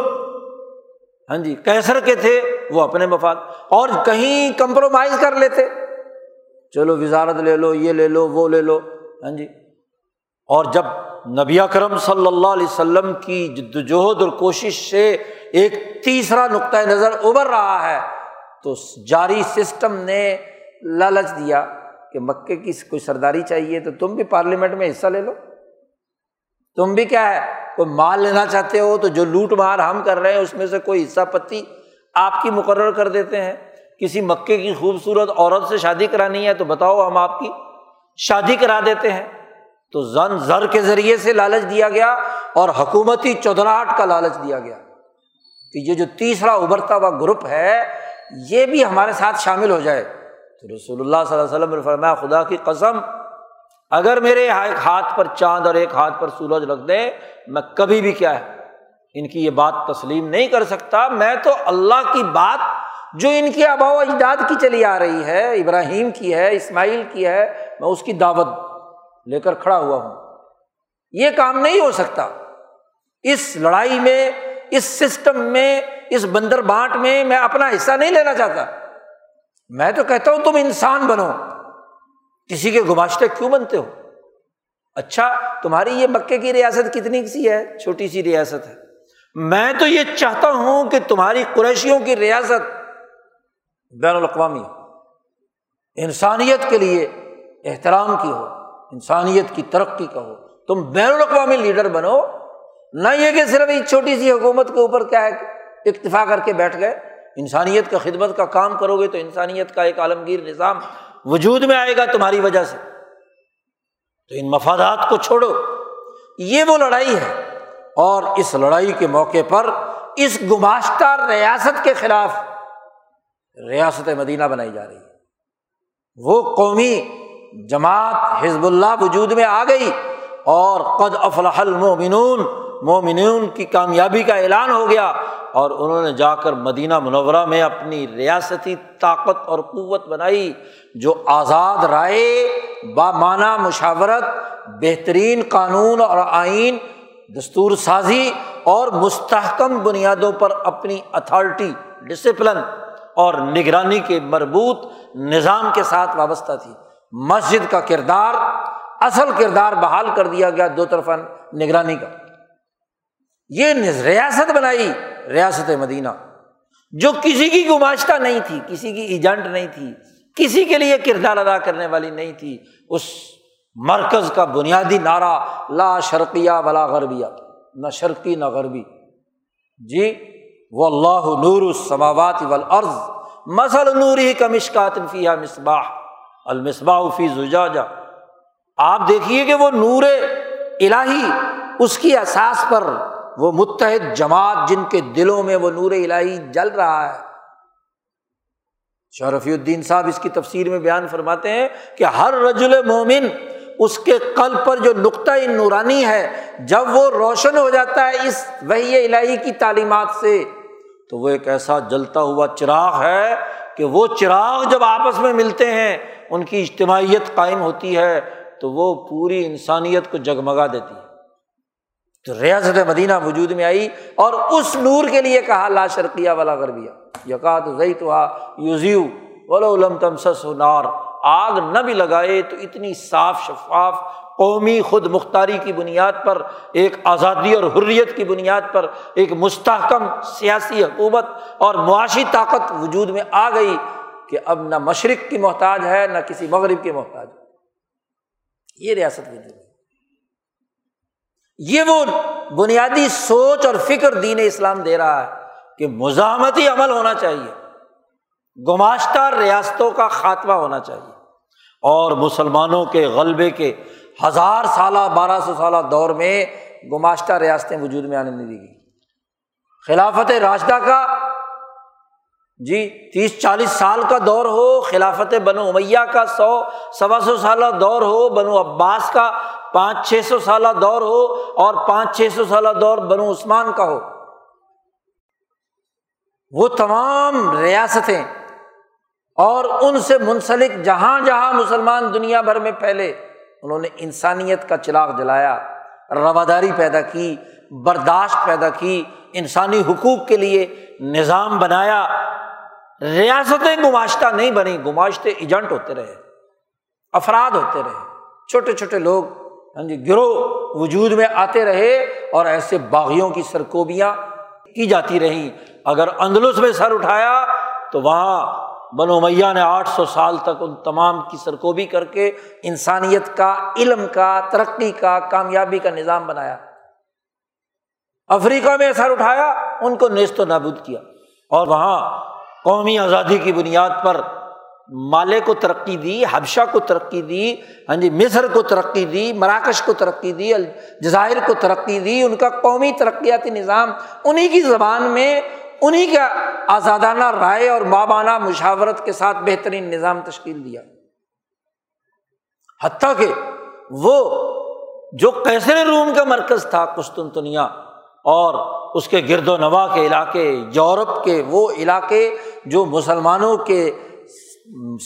ہاں جی کیسر کے تھے وہ اپنے مفاد اور کہیں کمپرومائز کر لیتے۔ چلو وزارت لے لو، یہ لے لو، وہ لے لو۔ ہاں جی۔ اور جب نبی کرم صلی اللہ علیہ وسلم کی جد وجہد اور کوشش سے ایک تیسرا نقطۂ نظر ابھر رہا ہے، تو جاری سسٹم نے لالچ دیا کہ مکے کی کوئی سرداری چاہیے تو تم بھی پارلیمنٹ میں حصہ لے لو۔ تم بھی کیا ہے، کوئی مال لینا چاہتے ہو تو جو لوٹ مار ہم کر رہے ہیں، اس میں سے کوئی حصہ پتی آپ کی مقرر کر دیتے ہیں کسی مکے کی خوبصورت عورت سے شادی کرانی ہے تو بتاؤ ہم آپ کی شادی کرا دیتے ہیں۔ تو زن زر کے ذریعے سے لالچ دیا گیا اور حکومتی چودراہٹ کا لالچ دیا گیا۔ کہ یہ جو تیسرا ابھرتا ہوا گروپ ہے، یہ بھی ہمارے ساتھ شامل ہو جائے۔ تو رسول اللہ صلی اللہ علیہ وسلم نے فرمایا، خدا کی قسم، اگر میرے ہاں ایک ہاتھ پر چاند اور ایک ہاتھ پر سورج رکھ دیں، میں کبھی بھی کیا ہے؟ ان کی یہ بات تسلیم نہیں کر سکتا، میں تو اللہ کی بات جو ان کے آبا و اجداد کی چلی آ رہی ہے، ابراہیم کی ہے، اسماعیل کی ہے، میں اس کی دعوت لے کر کھڑا ہوا ہوں۔ یہ کام نہیں ہو سکتا۔ اس لڑائی میں، اس سسٹم میں، اس بندر بانٹ میں میں اپنا حصہ نہیں لینا چاہتا۔ میں تو کہتا ہوں تم انسان بنو۔ کسی کے گماشتے کیوں بنتے ہو؟ اچھا تمہاری یہ مکے کی ریاست کتنی سی ہے؟ چھوٹی سی ریاست ہے۔ میں تو یہ چاہتا ہوں کہ تمہاری قریشیوں کی ریاست بین الاقوامی انسانیت کے لیے احترام کی ہو، انسانیت کی ترقی کا ہو۔ تم بین الاقوامی لیڈر بنو، نہ یہ کہ صرف ایک چھوٹی سی حکومت کے اوپر کیا ہے، اکتفا کر کے بیٹھ گئے۔ انسانیت کا خدمت کا کام کرو گے تو انسانیت کا ایک عالمگیر نظام وجود میں آئے گا تمہاری وجہ سے۔ تو ان مفادات کو چھوڑو۔ یہ وہ لڑائی ہے اور اس لڑائی کے موقع پر اس گماشتہ ریاست کے خلاف ریاست مدینہ بنائی جا رہی ہے۔ وہ قومی جماعت حزب اللہ وجود میں آ گئی اور قد افلاح المومنون مومنون کی کامیابی کا اعلان ہو گیا اور انہوں نے جا کر مدینہ منورہ میں اپنی ریاستی طاقت اور قوت بنائی جو آزاد رائے با معنی مشاورت، بہترین قانون اور آئین دستور سازی اور مستحکم بنیادوں پر اپنی اتھارٹی، ڈسپلن اور نگرانی کے مربوط نظام کے ساتھ وابستہ تھی۔ مسجد کا کردار، اصل کردار بحال کر دیا گیا دو طرفہ نگرانی کا۔ یہ ریاست بنائی ریاست مدینہ، جو کسی کی گماشتہ نہیں تھی، کسی کی ایجنٹ نہیں تھی، کسی کے لیے کردار ادا کرنے والی نہیں تھی، اس مرکز کا بنیادی نعرہ لا شرقیہ ولا غربیہ، نہ شرقی نہ غربی۔ جی وہ اللہ نور السماوات والارض مسل نور ہی کا مشکات فیہ مصباح۔ المصباح فی زجاجہ۔ آپ دیکھیے کہ وہ نور الہی، اس کی احساس پر وہ متحد جماعت جن کے دلوں میں وہ نور الہی جل رہا ہے۔ شرفی الدین صاحب اس کی تفسیر میں بیان فرماتے ہیں کہ ہر رجل مومن اس کے قلب پر جو نقطۂ نورانی ہے، جب وہ روشن ہو جاتا ہے اس وہی الہی کی تعلیمات سے، تو وہ ایک ایسا جلتا ہوا چراغ ہے کہ وہ چراغ جب آپس میں ملتے ہیں، ان کی اجتماعیت قائم ہوتی ہے، تو وہ پوری انسانیت کو جگمگا دیتی ہے۔ تو ریاست مدینہ وجود میں آئی اور اس نور کے لیے کہا، لا شرقیہ والا غربیہ۔ یقات زئی تو یوزیو ولو لم تم سس نار۔ آگ نہ بھی لگائے تو اتنی صاف شفاف قومی خود مختاری کی بنیاد پر، ایک آزادی اور حریت کی بنیاد پر ایک مستحکم سیاسی حکومت اور معاشی طاقت وجود میں آ گئی کہ اب نہ مشرق کی محتاج ہے، نہ کسی مغرب کی محتاج یہ ریاست وجود ہے یہ وہ بنیادی سوچ اور فکر دین اسلام دے رہا ہے کہ مزاحمتی عمل ہونا چاہیے، گماشتہ ریاستوں کا خاتمہ ہونا چاہیے۔ اور مسلمانوں کے غلبے کے ہزار سالہ، بارہ سو سالہ دور میں گماشتہ ریاستیں وجود میں آنے نہیں دی گئی۔ خلافت راشدہ کا جی تیس، چالیس سال کا دور ہو، خلافت بنو امیہ کا سو، سوا سو سالہ دور ہو، بنو عباس کا پانچ، چھ سو سالہ دور ہو اور پانچ، چھ سو سالہ دور بنو عثمان کا ہو۔ وہ تمام ریاستیں اور ان سے منسلک جہاں جہاں مسلمان دنیا بھر میں پھیلے، انہوں نے انسانیت کا چراغ جلایا، رواداری پیدا کی، برداشت پیدا کی، انسانی حقوق کے لیے نظام بنایا۔ ریاستیں گماشتہ نہیں بنی گماشتے ایجنٹ ہوتے رہے، افراد ہوتے رہے۔ چھوٹے چھوٹے لوگ ہاں جی گروہ وجود میں آتے رہے اور ایسے باغیوں کی سرکوبیاں کی جاتی رہیں۔ اگر اندلس میں سر اٹھایا تو وہاں بنو میاں نے آٹھ سو سال تک ان تمام کی سرکوبی کر کے انسانیت کا، علم کا، ترقی کا، کامیابی کا نظام بنایا۔ افریقہ میں سر اٹھایا، ان کو نیست و نابود کیا۔ اور وہاں قومی آزادی کی بنیاد پر مالے کو ترقی دی، حبشہ کو ترقی دی ہاں جی مصر کو ترقی دی، مراکش کو ترقی دی، الجزائر کو ترقی دی، ان کا قومی ترقیاتی نظام انہیں کی زبان میں انہیں کا آزادانہ رائے اور مابانہ مشاورت کے ساتھ بہترین نظام تشکیل دیا۔ حتیٰ کہ وہ جو کیسر روم کا مرکز تھا، قسطنطنیہ، اور اس کے گرد و نواح کے علاقے یورپ کے وہ علاقے جو مسلمانوں کے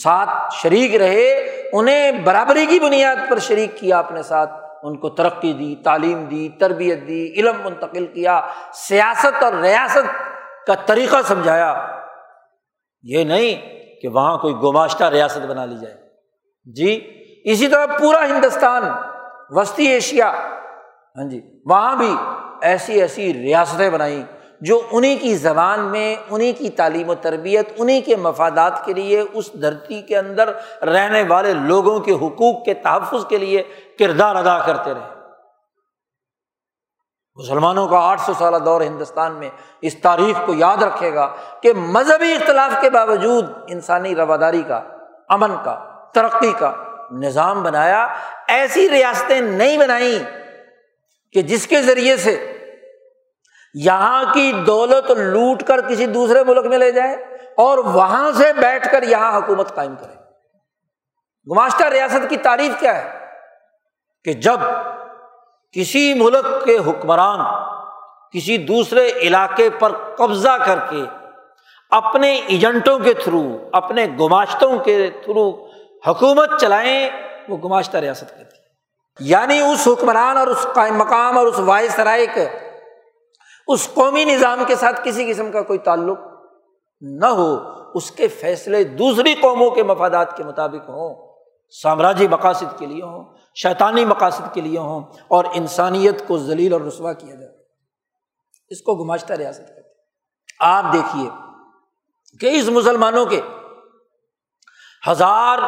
ساتھ شریک رہے، انہیں برابری کی بنیاد پر شریک کیا، اپنے ساتھ ان کو ترقی دی، تعلیم دی، تربیت دی، علم منتقل کیا، سیاست اور ریاست کا طریقہ سمجھایا، یہ نہیں کہ وہاں کوئی گماشتہ ریاست بنا لی جائے۔ جی اسی طرح پورا ہندوستان، وسطی ایشیا ہاں جی وہاں بھی ایسی ایسی ریاستیں بنائیں جو انہیں کی زبان میں انہیں کی تعلیم و تربیت انہیں کے مفادات کے لیے، اس دھرتی کے اندر رہنے والے لوگوں کے حقوق کے تحفظ کے لیے کردار ادا کرتے رہے۔ مسلمانوں کا آٹھ سو سالہ دور ہندوستان میں اس تاریخ کو یاد رکھے گا کہ مذہبی اختلاف کے باوجود انسانی رواداری کا، امن کا، ترقی کا نظام بنایا، ایسی ریاستیں نہیں بنائیں کہ جس کے ذریعے سے یہاں کی دولت لوٹ کر کسی دوسرے ملک میں لے جائے اور وہاں سے بیٹھ کر یہاں حکومت قائم کرے۔ گماشتہ ریاست کی تعریف کیا ہے؟ کہ جب کسی ملک کے حکمران کسی دوسرے علاقے پر قبضہ کر کے اپنے ایجنٹوں کے تھرو، اپنے گماشتوں کے تھرو حکومت چلائیں، وہ گماشتہ ریاست کہتی ہے یعنی اس حکمران اور اس قائم مقام اور اس وائس رائے کے اس قومی نظام کے ساتھ کسی قسم کا کوئی تعلق نہ ہو، اس کے فیصلے دوسری قوموں کے مفادات کے مطابق ہوں، سامراجی مقاصد کے لیے ہوں شیطانی مقاصد کے لیے ہوں اور انسانیت کو ذلیل اور رسوا کیا جائے۔ اس کو گماشتہ ریاست کہتے آپ دیکھیے کہ اس مسلمانوں کے ہزار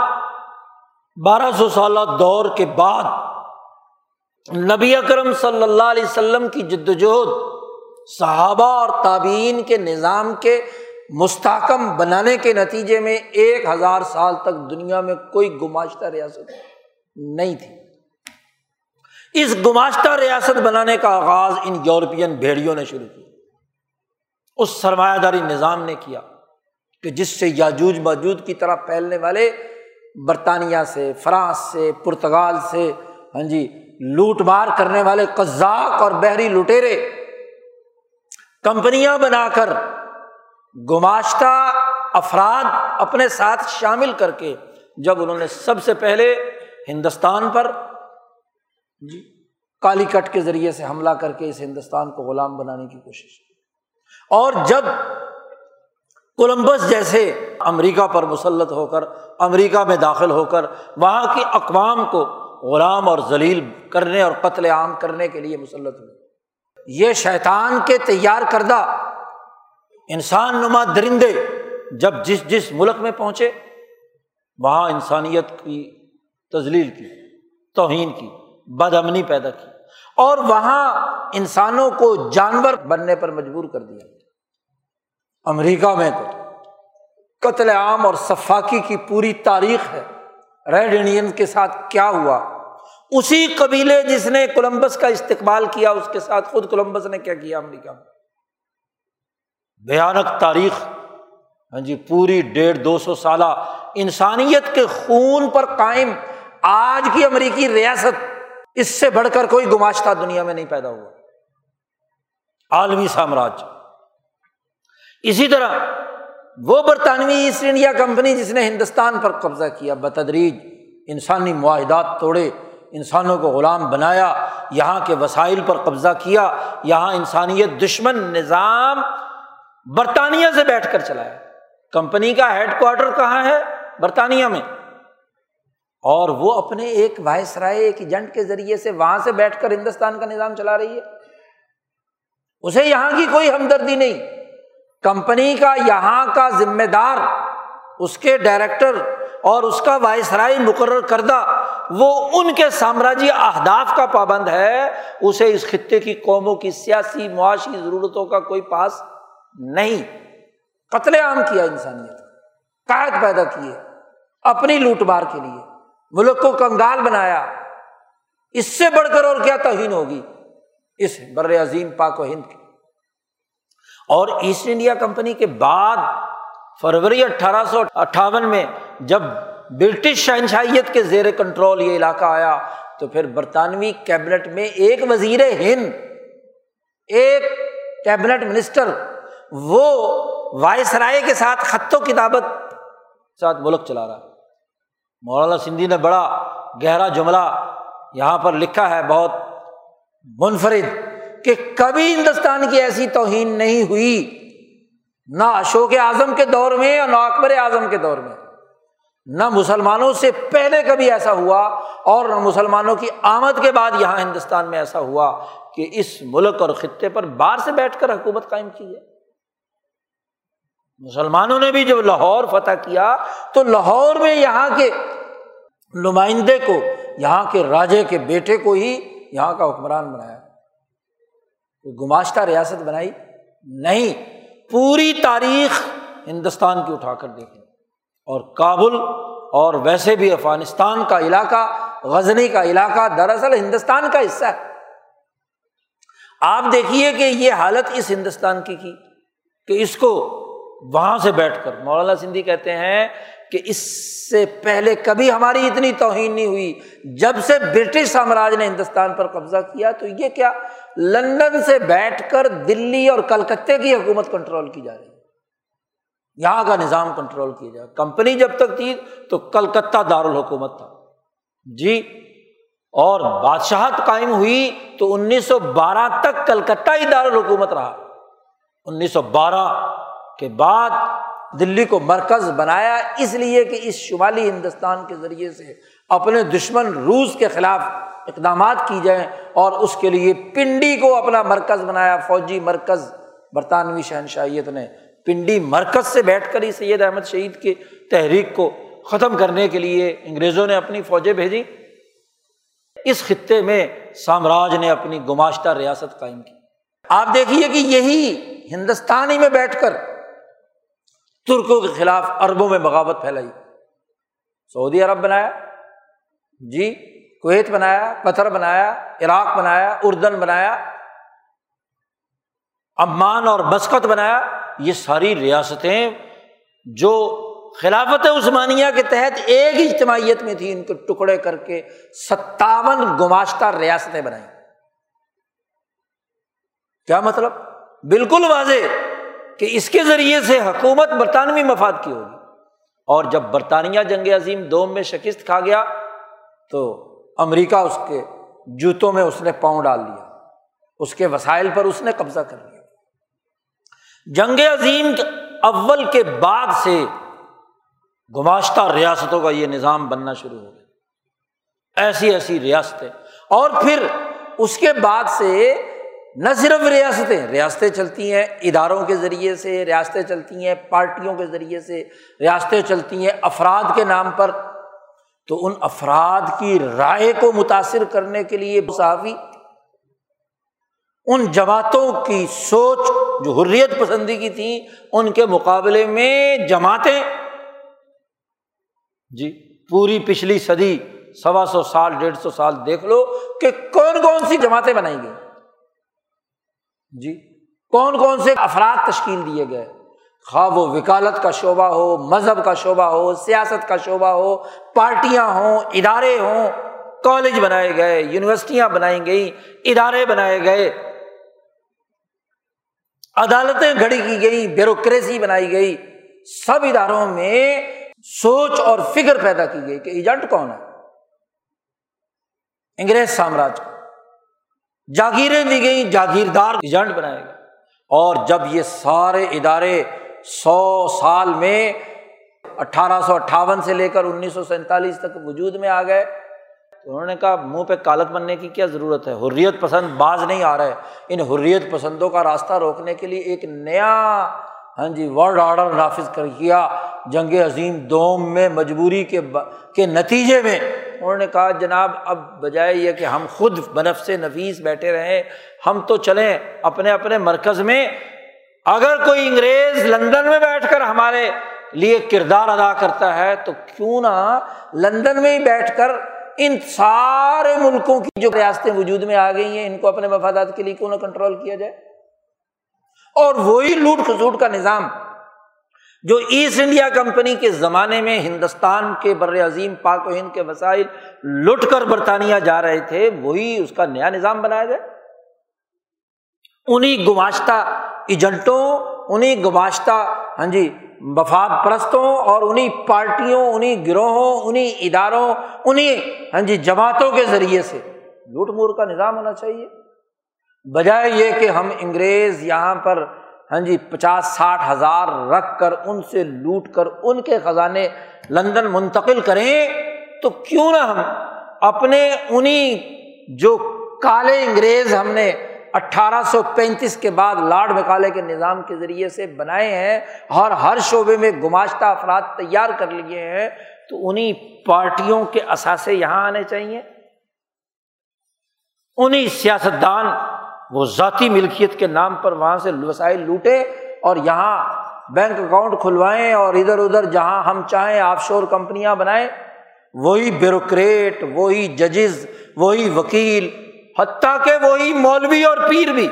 بارہ سو سالہ دور کے بعد نبی اکرم صلی اللہ علیہ وسلم کی جد وجہد صحابہ اور تعبین کے نظام کے مستحکم بنانے کے نتیجے میں ایک ہزار سال تک دنیا میں کوئی گماشتہ ریاست نہیں۔ نہیں تھی۔ اس گماشتہ ریاست بنانے کا آغاز ان یورپین بھیڑیوں نے شروع کیا۔ اس سرمایہ داری نظام نے کیا کہ جس سے یاجوج باجود کی طرح پھیلنے والے برطانیہ سے، فرانس سے پرتگال سے ہاں جی لوٹ مار کرنے والے قزاق اور بحری لٹیرے کمپنیاں بنا کر گماشتہ افراد اپنے ساتھ شامل کر کے جب انہوں نے سب سے پہلے ہندوستان پر جی کالی کٹ کے ذریعے سے حملہ کر کے اس ہندوستان کو غلام بنانے کی کوشش کی۔ اور جب کولمبس جیسے امریکہ پر مسلط ہو کر، امریکہ میں داخل ہو کر، وہاں کی اقوام کو غلام اور ذلیل کرنے اور قتل عام کرنے کے لیے مسلط ہوئے۔ یہ شیطان کے تیار کردہ انسان نما درندے جب جس جس ملک میں پہنچے، وہاں انسانیت کی تزلیل کی، توہین کی بد امنی پیدا کی۔ اور وہاں انسانوں کو جانور بننے پر مجبور کر دیا امریکہ میں تو قتل عام اور صفاقی کی پوری تاریخ ہے۔ ریڈ انڈین کے ساتھ کیا ہوا؟ اسی قبیلے جس نے کولمبس کا استقبال کیا، اس کے ساتھ خود کولمبس نے کیا کیا امریکہ میں؟ بھیانک تاریخ۔ ہاں جی پوری ڈیڑھ دو سو سالہ انسانیت کے خون پر قائم آج کی امریکی ریاست اس سے بڑھ کر کوئی گماشتہ دنیا میں نہیں پیدا ہوا۔ عالمی سامراج۔ اسی طرح وہ برطانوی ایسٹ انڈیا کمپنی جس نے ہندوستان پر قبضہ کیا، بتدریج۔ انسانی معاہدات توڑے، انسانوں کو غلام بنایا، یہاں کے وسائل پر قبضہ کیا، یہاں انسانیت دشمن نظام برطانیہ سے بیٹھ کر چلایا۔ کمپنی کا ہیڈ کوارٹر کہاں ہے؟ برطانیہ میں۔ اور وہ اپنے ایک وائس رائے ایک ایجنٹ کے ذریعے سے وہاں سے بیٹھ کر ہندوستان کا نظام چلا رہی ہے۔ اسے یہاں کی کوئی ہمدردی نہیں۔ کمپنی کا یہاں کا ذمہ دار، اس کے ڈائریکٹر اور اس کا وائس رائے مقرر کردہ، وہ ان کے سامراجی اہداف کا پابند ہے۔ اسے اس خطے کی قوموں کی سیاسی، معاشی ضرورتوں کا کوئی پاس نہیں۔ قتل عام کیا انسانیت، قائد پیدا کیے اپنی لوٹ مار کے لیے۔ ملک کو کنگال بنایا۔ اس سے بڑھ کر اور کیا توہین ہوگی؟ اس بر عظیم پاک و ہند کی۔ اور ایسٹ انڈیا کمپنی کے بعد فروری اٹھارہ سو اٹھاون میں جب برٹش شہنشاہیت کے زیر کنٹرول یہ علاقہ آیا، تو پھر برطانوی کیبنٹ میں ایک وزیر ہند، ایک کیبنٹ منسٹر، وہ وائس رائے کے ساتھ خط و کتابت ساتھ ملک چلا رہا۔ مولانا سندھی نے بڑا گہرا جملہ یہاں پر لکھا ہے بہت منفرد کہ کبھی ہندوستان کی ایسی توہین نہیں ہوئی، نہ اشوک اعظم کے دور میں اور نہ اکبر اعظم کے دور میں۔ نہ مسلمانوں سے پہلے کبھی ایسا ہوا اور نہ مسلمانوں کی آمد کے بعد یہاں ہندوستان میں ایسا ہوا کہ اس ملک اور خطے پر باہر سے بیٹھ کر حکومت قائم کی ہے مسلمانوں نے بھی جب لاہور فتح کیا تو لاہور میں یہاں کے نمائندے کو، یہاں کے راجے کے بیٹے کو ہی یہاں کا حکمران بنایا۔ گماشتہ ریاست بنائی نہیں، پوری تاریخ ہندوستان کی اٹھا کر دیکھیں اور کابل اور ویسے بھی افغانستان کا علاقہ، غزنی کا علاقہ دراصل ہندوستان کا حصہ ہے۔ آپ دیکھیے کہ یہ حالت اس ہندوستان کی کی کہ اس کو وہاں سے بیٹھ کر۔ مولانا سندھی کہتے ہیں کہ اس سے پہلے کبھی ہماری اتنی توہین نہیں ہوئی۔ جب سے برٹش سامراج نے ہندوستان پر قبضہ کیا تو یہ کیا؟ لندن سے بیٹھ کر دلی اور کلکتے کی حکومت کنٹرول کی جا رہی ہے۔ یہاں کا نظام کنٹرول کیا جائے۔ کمپنی جب تک تھی تو کلکتہ دارالحکومت تھا۔ جی اور بادشاہت قائم ہوئی تو انیس سو بارہ تک کلکتہ ہی دارالحکومت رہا۔ انیس سو بارہ کے بعد دلی کو مرکز بنایا، اس لیے کہ اس شمالی ہندوستان کے ذریعے سے اپنے دشمن روس کے خلاف اقدامات کی جائیں اور اس کے لیے پنڈی کو اپنا مرکز بنایا، فوجی مرکز، برطانوی شہنشاہیت نے پنڈی مرکز سے بیٹھ کر ہی سید احمد شہید کی تحریک کو ختم کرنے کے لیے انگریزوں نے اپنی فوجیں بھیجی اس خطے میں سامراج نے اپنی گماشتہ ریاست قائم کی۔ آپ دیکھیے کہ یہی ہندوستان ہی میں بیٹھ کر ترکوں کے خلاف اربوں میں بغاوت پھیلائی۔ سعودی عرب بنایا جی کویت بنایا، قطر بنایا، عراق بنایا، اردن بنایا، عمان اور مسقط بنایا۔ یہ ساری ریاستیں جو خلافت عثمانیہ کے تحت ایک اجتماعیت میں تھی، ان کو ٹکڑے کر کے ستاون گماشتہ ریاستیں بنائیں۔ کیا مطلب؟ بالکل واضح۔ کہ اس کے ذریعے سے حکومت برطانوی مفاد کی ہوگی۔ اور جب برطانیہ جنگ عظیم دوم میں شکست کھا گیا، تو امریکہ اس کے جوتوں میں اس نے پاؤں ڈال دیا اس کے وسائل پر اس نے قبضہ کر لیا۔ جنگ عظیم اول کے بعد سے گماشتہ ریاستوں کا یہ نظام بننا شروع ہو گیا۔ ایسی ایسی ریاستیں۔ اور پھر اس کے بعد سے نہ صرف ریاستیں ریاستیں چلتی ہیں اداروں کے ذریعے سے، ریاستیں چلتی ہیں پارٹیوں کے ذریعے سے، ریاستیں چلتی ہیں افراد کے نام پر۔ تو ان افراد کی رائے کو متاثر کرنے کے لیے صحافی ان جماعتوں کی سوچ، جو حریت پسندی کی تھی، ان کے مقابلے میں جماعتیں۔ جی پوری پچھلی صدی سوا سو سال، ڈیڑھ سو سال دیکھ لو کہ کون کون سی جماعتیں بنائی گئی جی کون کون سے افراد تشکیل دیے گئے؟ خواہ وہ وکالت کا شعبہ ہو، مذہب کا شعبہ ہو، سیاست کا شعبہ ہو، پارٹیاں ہوں، ادارے ہوں، کالج بنائے گئے، یونیورسٹیاں بنائی گئی ادارے بنائے گئے، عدالتیں گھڑی کی گئی بیوروکریسی بنائی گئی، سب اداروں میں سوچ اور فکر پیدا کی گئی کہ ایجنٹ کون ہے؟ انگریز سامراج کو جاگیریں دی گئیں، جاگیردار ایجنٹ بنائے گئے۔ اور جب یہ سارے ادارے سو سال میں اٹھارہ سو اٹھاون سے لے کر انیس سو سینتالیس تک وجود میں آ گئے، تو انہوں نے کہا منہ پہ کالت بننے کی کیا ضرورت ہے؟ حریت پسند باز نہیں آ رہا ہے۔ ان حریت پسندوں کا راستہ روکنے کے لیے ایک نیا ہاں جی ورلڈ آرڈر نافذ کر کیا، جنگ عظیم دوم میں مجبوری کے کے نتیجے میں۔ انہوں نے کہا، جناب، اب بجائے یہ کہ ہم خود بنف سے نفیس بیٹھے رہیں، ہم تو چلیں اپنے اپنے مرکز میں۔ اگر کوئی انگریز لندن میں بیٹھ کر ہمارے لیے کردار ادا کرتا ہے، تو کیوں نہ لندن میں ہی بیٹھ کر ان سارے ملکوں کی جو ریاستیں وجود میں آ گئی ہیں، ان کو اپنے مفادات کے لیے کیوں نہ کنٹرول کیا جائے؟ اور وہی لوٹ کھسوٹ کا نظام جو ایسٹ انڈیا کمپنی کے زمانے میں ہندوستان کے بر عظیم پاک و ہند کے وسائل لٹ کر برطانیہ جا رہے تھے، وہی اس کا نیا نظام بنایا جائے انہیں گماشتہ ایجنٹوں انہیں گماشتہ ہاں جی وفاد پرستوں اور انہیں پارٹیوں انہیں گروہوں انہیں اداروں انہیں ہاں جی جماعتوں کے ذریعے سے لوٹ مور کا نظام ہونا چاہیے۔ بجائے یہ کہ ہم انگریز یہاں پر ہاں جی پچاس ساٹھ ہزار رکھ کر ان سے لوٹ کر ان کے خزانے لندن منتقل کریں تو کیوں نہ ہم اپنے انہیں جو کالے انگریز ہم نے اٹھارہ سو پینتیس کے بعد لاڈ مکالے کے نظام کے ذریعے سے بنائے ہیں اور ہر شعبے میں گماشتہ افراد تیار کر لیے ہیں، تو انہیں پارٹیوں کے اثاثے یہاں آنے چاہیے انہیں سیاستدان وہ ذاتی ملکیت کے نام پر وہاں سے وسائل لوٹے اور یہاں بینک اکاؤنٹ کھلوائیں اور ادھر ادھر جہاں ہم چاہیں آف شور کمپنیاں بنائیں، وہی بیوروکریٹ، وہی ججز، وہی وکیل، حتیٰ کہ وہی مولوی اور پیر بھی۔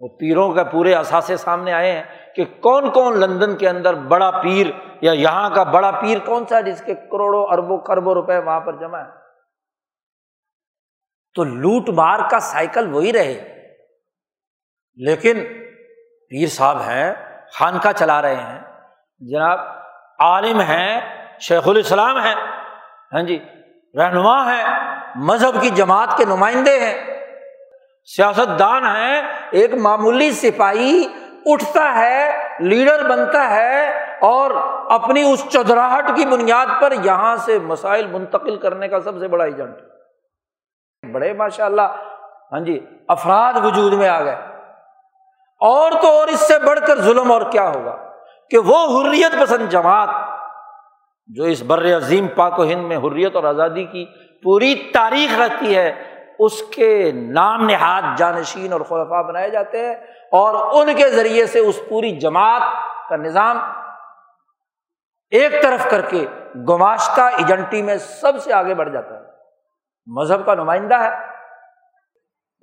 وہ پیروں کا پورے اثاثے سامنے آئے ہیں کہ کون کون لندن کے اندر بڑا پیر یا یہاں کا بڑا پیر کون سا جس کے کروڑوں اربوں خربوں روپے وہاں پر جمع ہے تو لوٹ مار کا سائیکل وہی رہے۔ لیکن پیر صاحب ہیں، خانقاہ چلا رہے ہیں۔ جناب، عالم ہیں، شیخ الاسلام ہیں۔ ہاں جی رہنما ہیں، مذہب کی جماعت کے نمائندے ہیں۔ سیاست دان ہیں، ایک معمولی سپاہی اٹھتا ہے، لیڈر بنتا ہے اور اپنی اس چودراہٹ کی بنیاد پر یہاں سے مسائل منتقل کرنے کا سب سے بڑا ایجنٹ۔ بڑے ماشاء اللہ ہاں جی افراد وجود میں آ گئے۔ اور تو اور اس سے بڑھ کر ظلم اور کیا ہوگا؟ کہ وہ حریت پسند جماعت، جو اس بر عظیم پاک و ہند میں حریت اور آزادی کی پوری تاریخ رہتی ہے، اس کے نام نہاد جانشین اور خلفا بنائے جاتے ہیں اور ان کے ذریعے سے اس پوری جماعت کا نظام ایک طرف کر کے گماشتہ ایجنٹی میں سب سے آگے بڑھ جاتا ہے۔ مذہب کا نمائندہ ہے۔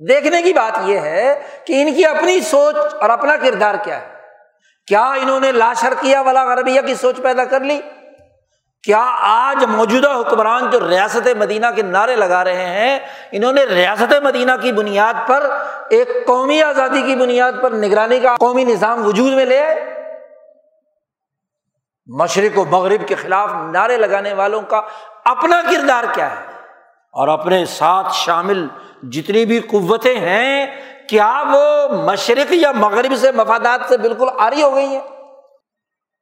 دیکھنے کی بات یہ ہے کہ ان کی اپنی سوچ اور اپنا کردار کیا ہے۔ کیا انہوں نے لا والا غربیہ کی سوچ پیدا کر لی؟ کیا آج موجودہ حکمران جو ریاست مدینہ کے نعرے لگا رہے ہیں، انہوں نے ریاست مدینہ کی بنیاد پر ایک قومی آزادی کی بنیاد پر نگرانی کا قومی نظام وجود میں لے آئے؟ مشرق و مغرب کے خلاف نعرے لگانے والوں کا اپنا کردار کیا ہے؟ اور اپنے ساتھ شامل جتنی بھی قوتیں ہیں، کیا وہ مشرق یا مغرب سے مفادات سے بالکل آری ہو گئی ہیں؟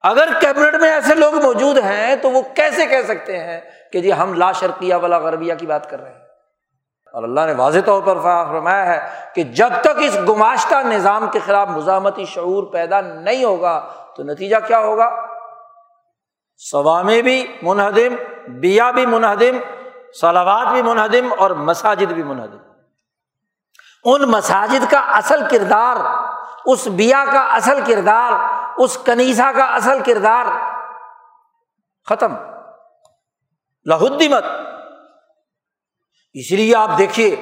اگر کیبنٹ میں ایسے لوگ موجود ہیں، تو وہ کیسے کہہ سکتے ہیں کہ جی ہم لا شرقیہ والا غربیہ کی بات کر رہے ہیں؟ اور اللہ نے واضح طور پر فرمایا ہے کہ جب تک اس گماشتہ نظام کے خلاف مزاحمتی شعور پیدا نہیں ہوگا، تو نتیجہ کیا ہوگا؟ سوامے بھی منہدم بیا بھی منہدم سلاوات بھی منہدم اور مساجد بھی منہدم۔ ان مساجد کا اصل کردار، اس بیا کا اصل کردار، اس کنیسا کا اصل کردار ختم۔ لہدمت۔ اس لیے آپ دیکھیے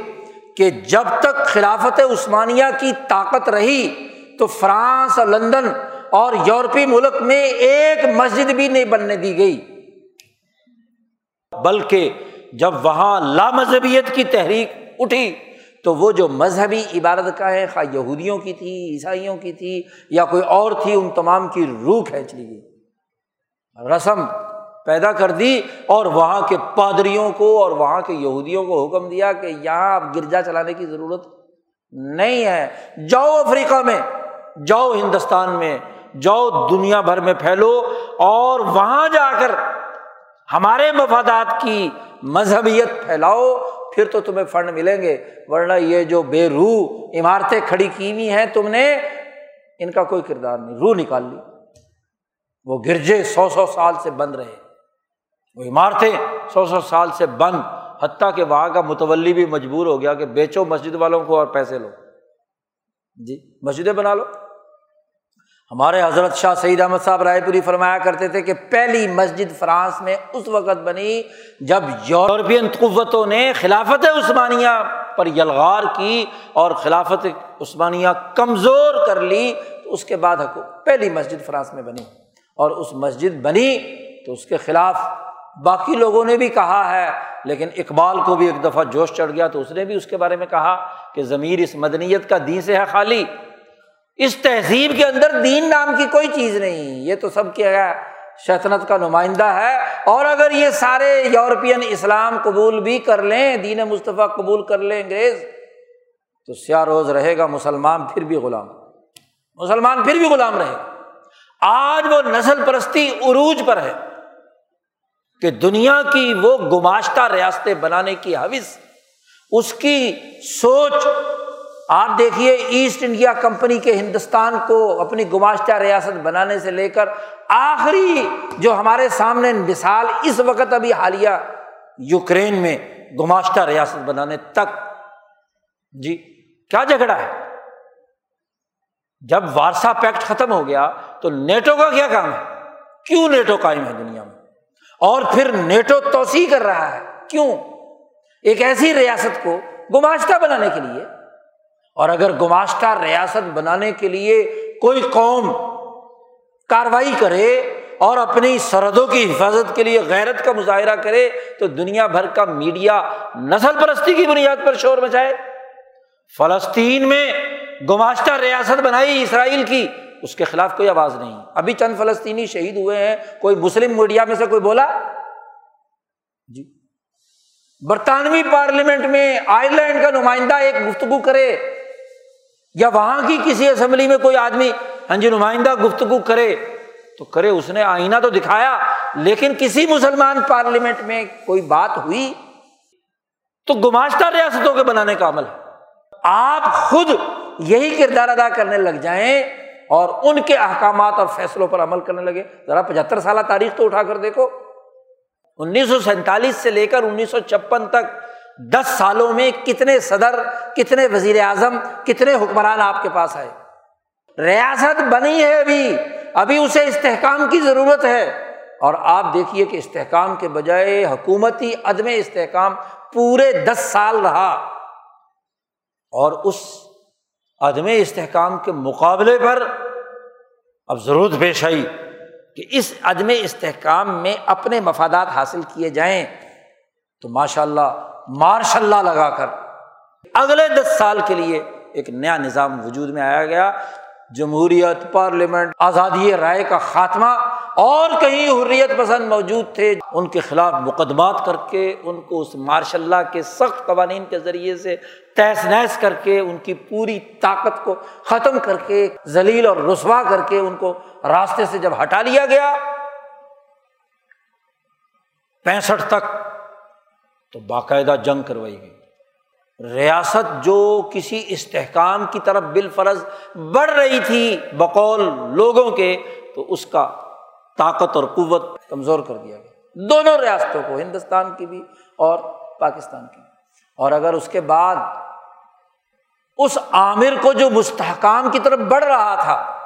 کہ جب تک خلافت عثمانیہ کی طاقت رہی تو فرانس اور لندن اور یورپی ملک میں ایک مسجد بھی نہیں بننے دی گئی۔ بلکہ جب وہاں لامذہبیت کی تحریک اٹھی تو وہ جو مذہبی عبادت کا ہے خواہ یہودیوں کی تھی، عیسائیوں کی تھی، یا کوئی اور تھی، ان تمام کی روح کھینچ لی گئی۔ رسم پیدا کر دی اور وہاں کے پادریوں کو اور وہاں کے یہودیوں کو حکم دیا کہ یہاں اب گرجا چلانے کی ضرورت نہیں ہے۔ جاؤ افریقہ میں، جاؤ ہندوستان میں، جاؤ دنیا بھر میں پھیلو اور وہاں جا کر ہمارے مفادات کی مذہبیت پھیلاؤ، پھر تو تمہیں فنڈ ملیں گے۔ ورنہ یہ جو بے روح عمارتیں کھڑی کی ہوئی ہیں، تم نے ان کا کوئی کردار نہیں۔ روح نکال لی۔ وہ گرجے سو سو سال سے بند رہے۔ وہ عمارتیں سو سو سال سے بند۔ حتیٰ کہ وہاں کا متولی بھی مجبور ہو گیا کہ بیچو مسجد والوں کو اور پیسے لو۔ جی مسجدیں بنا لو۔ ہمارے حضرت شاہ سعید احمد صاحب رائے پوری فرمایا کرتے تھے کہ پہلی مسجد فرانس میں اس وقت بنی جب یورپین قوتوں نے خلافت عثمانیہ پر یلغار کی اور خلافت عثمانیہ کمزور کر لی، تو اس کے بعد پہلی مسجد فرانس میں بنی۔ اور اس مسجد بنی تو اس کے خلاف باقی لوگوں نے بھی کہا ہے، لیکن اقبال کو بھی ایک دفعہ جوش چڑھ گیا تو اس نے بھی اس کے بارے میں کہا کہ ضمیر اس مدنیت کا دین سے ہے خالی۔ اس تہذیب کے اندر دین نام کی کوئی چیز نہیں۔ یہ تو سب کیا شیطنت کا نمائندہ ہے۔ اور اگر یہ سارے یورپین اسلام قبول بھی کر لیں، دین مصطفیٰ قبول کر لیں انگریز، تو سیاہ روز رہے گا مسلمان پھر بھی غلام۔ مسلمان پھر بھی غلام رہے گا۔ آج وہ نسل پرستی عروج پر ہے کہ دنیا کی وہ گماشتہ ریاستیں بنانے کی حوث، اس کی سوچ آپ دیکھیے ایسٹ انڈیا کمپنی کے ہندوستان کو اپنی گماشتہ ریاست بنانے سے لے کر آخری جو ہمارے سامنے مثال اس وقت ابھی حالیہ یوکرین میں گماشتہ ریاست بنانے تک۔ جی کیا جھگڑا ہے؟ جب وارسا پیکٹ ختم ہو گیا تو نیٹو کا کیا کام ہے؟ کیوں نیٹو قائم ہے دنیا میں؟ اور پھر نیٹو توسیع کر رہا ہے، کیوں؟ ایک ایسی ریاست کو گماشتہ بنانے کے لیے اور اگر گماشتہ ریاست بنانے کے لیے کوئی قوم کاروائی کرے اور اپنی سرحدوں کی حفاظت کے لیے غیرت کا مظاہرہ کرے، تو دنیا بھر کا میڈیا نسل پرستی کی بنیاد پر شور مچائے۔ فلسطین میں گماشتہ ریاست بنائی اسرائیل کی، اس کے خلاف کوئی آواز نہیں۔ ابھی چند فلسطینی شہید ہوئے ہیں، کوئی مسلم میڈیا میں سے کوئی بولا؟ جی۔ برطانوی پارلیمنٹ میں آئرلینڈ کا نمائندہ ایک گفتگو کرے۔ یا وہاں کی کسی اسمبلی میں کوئی آدمی ہاں جی نمائندہ گفتگو کرے، تو کرے، اس نے آئینہ تو دکھایا، لیکن کسی مسلمان پارلیمنٹ میں کوئی بات ہوئی؟ تو گماشتہ ریاستوں کے بنانے کا عمل ہے۔ آپ خود یہی کردار ادا کرنے لگ جائیں اور ان کے احکامات اور فیصلوں پر عمل کرنے لگے۔ ذرا پچہتر سالہ تاریخ تو اٹھا کر دیکھو۔ انیس سو سینتالیس سے لے کر انیس سو چھپن تک دس سالوں میں کتنے صدر، کتنے وزیر اعظم، کتنے حکمران آپ کے پاس آئے؟ ریاست بنی ہے ابھی ابھی اسے استحکام کی ضرورت ہے۔ اور آپ دیکھیے کہ استحکام کے بجائے حکومتی عدم استحکام پورے دس سال رہا۔ اور اس عدم استحکام کے مقابلے پر اب ضرورت پیش آئی کہ اس عدم استحکام میں اپنے مفادات حاصل کیے جائیں۔ تو ماشاء اللہ مارش اللہ لگا کر۔ اگلے دس سال کے لیے ایک نیا نظام وجود میں آیا گیا۔ جمہوریت، پارلیمنٹ، آزادی رائے کا خاتمہ اور کہیں حریت پسند موجود تھے۔ ان کے خلاف مقدمات کر کے، ان کو اس مارش اللہ کے سخت قوانین کے ذریعے سے تیس نیس کر کے، ان کی پوری طاقت کو ختم کر کے، ذلیل اور رسوا کر کے ان کو راستے سے جب ہٹا لیا گیا، پینسٹھ تک تو باقاعدہ جنگ کروائی گئی۔ ریاست جو کسی استحکام کی طرف بال فرض بڑھ رہی تھی بقول لوگوں کے، تو اس کا طاقت اور قوت کمزور کر دیا گیا۔ دونوں ریاستوں کو، ہندوستان کی بھی اور پاکستان کی اور اگر اس کے بعد اس عامر کو جو مستحکام کی طرف بڑھ رہا تھا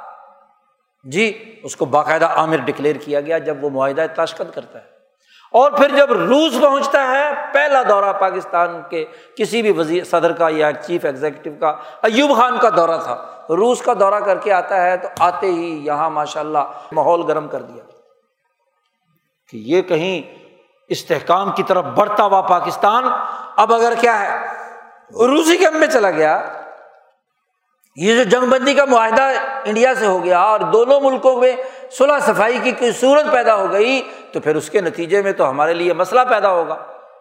جی اس کو باقاعدہ عامر ڈکلیئر کیا گیا جب وہ معاہدہ تاشکت کرتا ہے۔ اور پھر جب روس پہنچتا ہے، پہلا دورہ پاکستان کے کسی بھی وزیر، صدر کا یا چیف ایگزیکٹو کا، ایوب خان کا دورہ تھا۔ روس کا دورہ کر کے آتا ہے تو آتے ہی یہاں ماشاء اللہ ماحول گرم کر دیا۔ کہ یہ کہیں استحکام کی طرف بڑھتا ہوا پاکستان، اب اگر کیا ہے، روسی کیمپ میں چلا گیا۔ یہ جو جنگ بندی کا معاہدہ انڈیا سے ہو گیا اور دونوں ملکوں میں صلاح صفائی کی کوئی صورت پیدا ہو گئی، تو پھر اس کے نتیجے میں تو ہمارے لیے مسئلہ پیدا ہوگا۔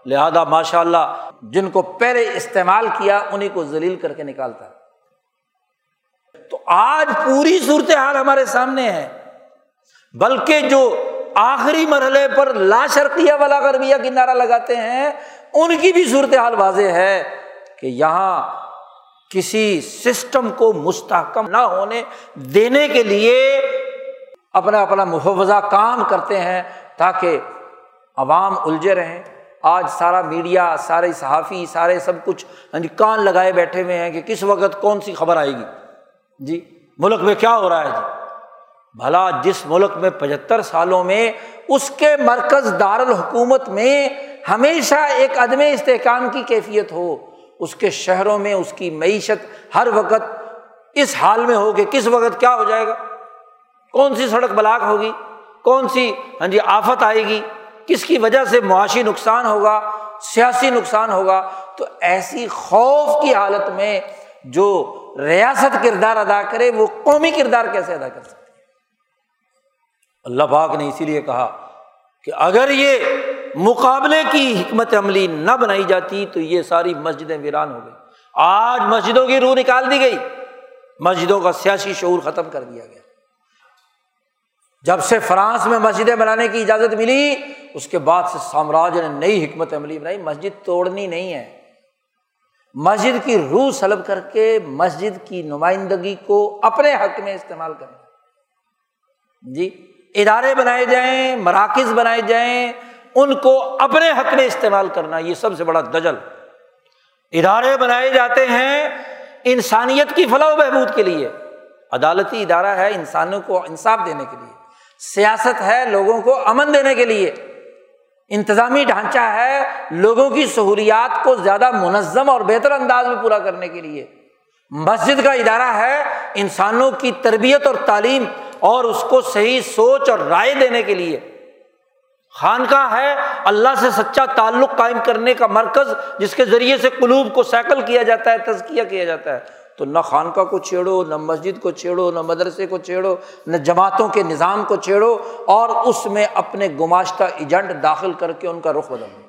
لہٰذا ماشاء اللہ جن کو پہلے استعمال کیا انہیں کو ذلیل کر کے نکالتا۔ تو آج پوری صورت حال ہمارے سامنے ہے۔ بلکہ جو آخری مرحلے پر لا شرقیہ والا غربیہ کی نعرہ لگاتے ہیں، ان کی بھی صورت حال واضح ہے کہ یہاں کسی سسٹم کو مستحکم نہ ہونے دینے کے لیے اپنا اپنا محفظہ کام کرتے ہیں تاکہ عوام الجھے رہیں۔ آج سارا میڈیا، سارے صحافی، سارے سب کچھ ہاں جی، کان لگائے بیٹھے ہوئے ہیں کہ کس وقت کون سی خبر آئے گی۔ جی ملک میں کیا ہو رہا ہے جی؟ بھلا جس ملک میں پچہتر سالوں میں اس کے مرکز دارالحکومت میں ہمیشہ ایک عدم استحکام کی کیفیت ہو۔ اس کے شہروں میں اس کی معیشت ہر وقت اس حال میں ہو کہ کس وقت کیا ہو جائے گا؟ کون سی سڑک بلاک ہوگی؟ کون سی ہاں جی آفت آئے گی؟ کس کی وجہ سے معاشی نقصان ہوگا؟ سیاسی نقصان ہوگا؟ تو ایسی خوف کی حالت میں جو ریاست کردار ادا کرے، وہ قومی کردار کیسے ادا کر سکتے اللہ پاک نے اسی لیے کہا کہ اگر یہ مقابلے کی حکمت عملی نہ بنائی جاتی تو یہ ساری مسجدیں ویران ہو گئی آج مسجدوں کی روح نکال دی گئی۔ مسجدوں کا سیاسی شعور ختم کر دیا گیا۔ جب سے فرانس میں مسجدیں بنانے کی اجازت ملی، اس کے بعد سے سامراج نے نئی حکمت عملی بنائی۔ مسجد توڑنی نہیں ہے۔ مسجد کی روح سلب کر کے مسجد کی نمائندگی کو اپنے حق میں استعمال کرنا جی ادارے بنائے جائیں، مراکز بنائے جائیں ان کو اپنے حق میں استعمال کرنا، یہ سب سے بڑا دجل۔ ادارے بنائے جاتے ہیں انسانیت کی فلاح و بہبود کے لیے۔ عدالتی ادارہ ہے انسانوں کو انصاف دینے کے لیے۔ سیاست ہے لوگوں کو امن دینے کے لیے۔ انتظامی ڈھانچہ ہے لوگوں کی سہولیات کو زیادہ منظم اور بہتر انداز میں پورا کرنے کے لیے۔ مسجد کا ادارہ ہے انسانوں کی تربیت اور تعلیم اور اس کو صحیح سوچ اور رائے دینے کے لیے۔ خانقاہ ہے، اللہ سے سچا تعلق قائم کرنے کا مرکز، جس کے ذریعے سے قلوب کو سیکل کیا جاتا ہے، تزکیہ کیا جاتا ہے۔ تو نہ خانقاہ کو چھیڑو، نہ مسجد کو چھیڑو، نہ مدرسے کو چھیڑو، نہ جماعتوں کے نظام کو چھیڑو، اور اس میں اپنے گماشتہ ایجنٹ داخل کر کے ان کا رخ بدل دو۔